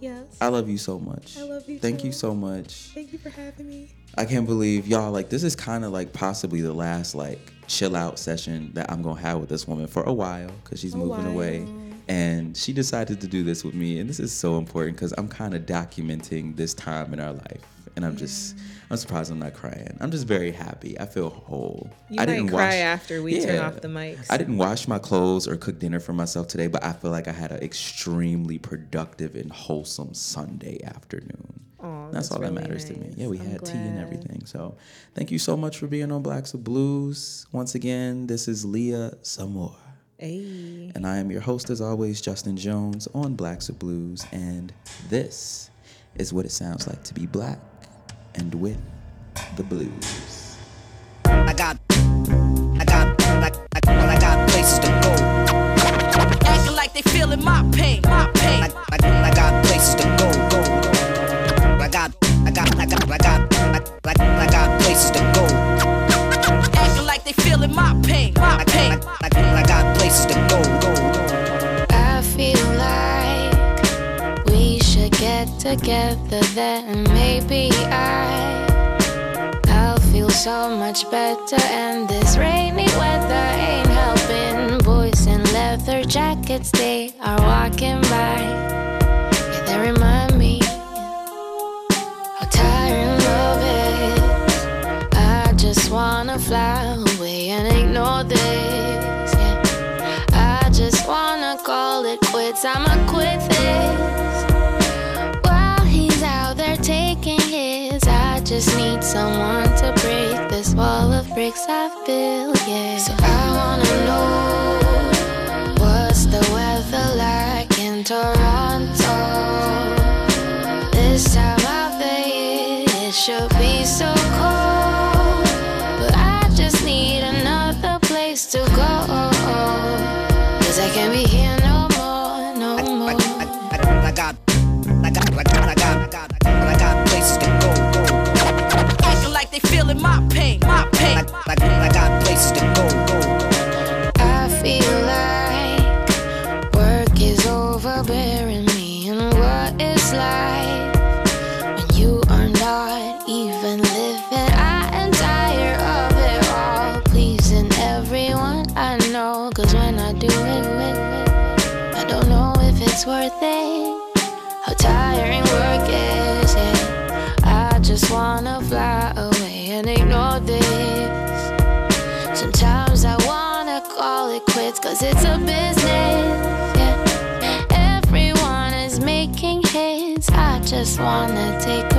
[SPEAKER 4] Yes.
[SPEAKER 3] I love you so much.
[SPEAKER 4] I love you
[SPEAKER 3] Thank you so much.
[SPEAKER 4] Thank you for having me.
[SPEAKER 3] I can't believe y'all like this is kind of like possibly the last like chill out session that I'm gonna have with this woman for a while because she's
[SPEAKER 4] A
[SPEAKER 3] moving away. And she decided to do this with me, and this is so important because I'm kind of documenting this time in our life, and I'm just, mm. I'm surprised I'm not crying. I'm just very happy. I feel whole.
[SPEAKER 4] You
[SPEAKER 3] I didn't
[SPEAKER 4] cry
[SPEAKER 3] wash-
[SPEAKER 4] after we turn off the mics.
[SPEAKER 3] I didn't wash my clothes or cook dinner for myself today, but I feel like I had an extremely productive and wholesome Sunday afternoon.
[SPEAKER 4] Aw,
[SPEAKER 3] that's,
[SPEAKER 4] that's
[SPEAKER 3] all
[SPEAKER 4] really
[SPEAKER 3] that matters to me. Yeah, we
[SPEAKER 4] I'm
[SPEAKER 3] had tea and everything. So thank you so much for being on Blacks with Blues. Once again, this is Leah Zamora.
[SPEAKER 4] Hey.
[SPEAKER 3] And I am your host, as always, Justin Jones on Blacks with Blues. And this is what it sounds like to be black and with the blues.
[SPEAKER 8] I got, I got, I, I, I got places to go.
[SPEAKER 9] Acting like they feeling my pain, my pain.
[SPEAKER 8] I, I, I got places to go, go. I got, I got, I got, I got, I, I, I got places to go.
[SPEAKER 9] Acting like they feeling my pain, my
[SPEAKER 8] I,
[SPEAKER 9] pain.
[SPEAKER 8] I, I, I got places places to go.
[SPEAKER 1] I feel like we should get together then. Maybe I I'll feel so much better. And this rainy weather ain't helping. Boys in leather jackets they are walking by. Yeah they remind me how tiring love is. I just wanna fly and ignore this yeah I just wanna call it quits. I'ma quit this. While he's out there taking his, I just need someone to break this wall of bricks I've built. Yeah. So I wanna know what's the weather like in Toronto. This time of the year, it should be so Cause I can't be here no more, no more.
[SPEAKER 8] I, I, I got, I got, I got, I got, I got, I got places to go.
[SPEAKER 9] Acting like they feeling my pain, my pain.
[SPEAKER 8] I, I, I got places to go.
[SPEAKER 1] I cause it's a business. Yeah. Everyone is making hits. I just wanna take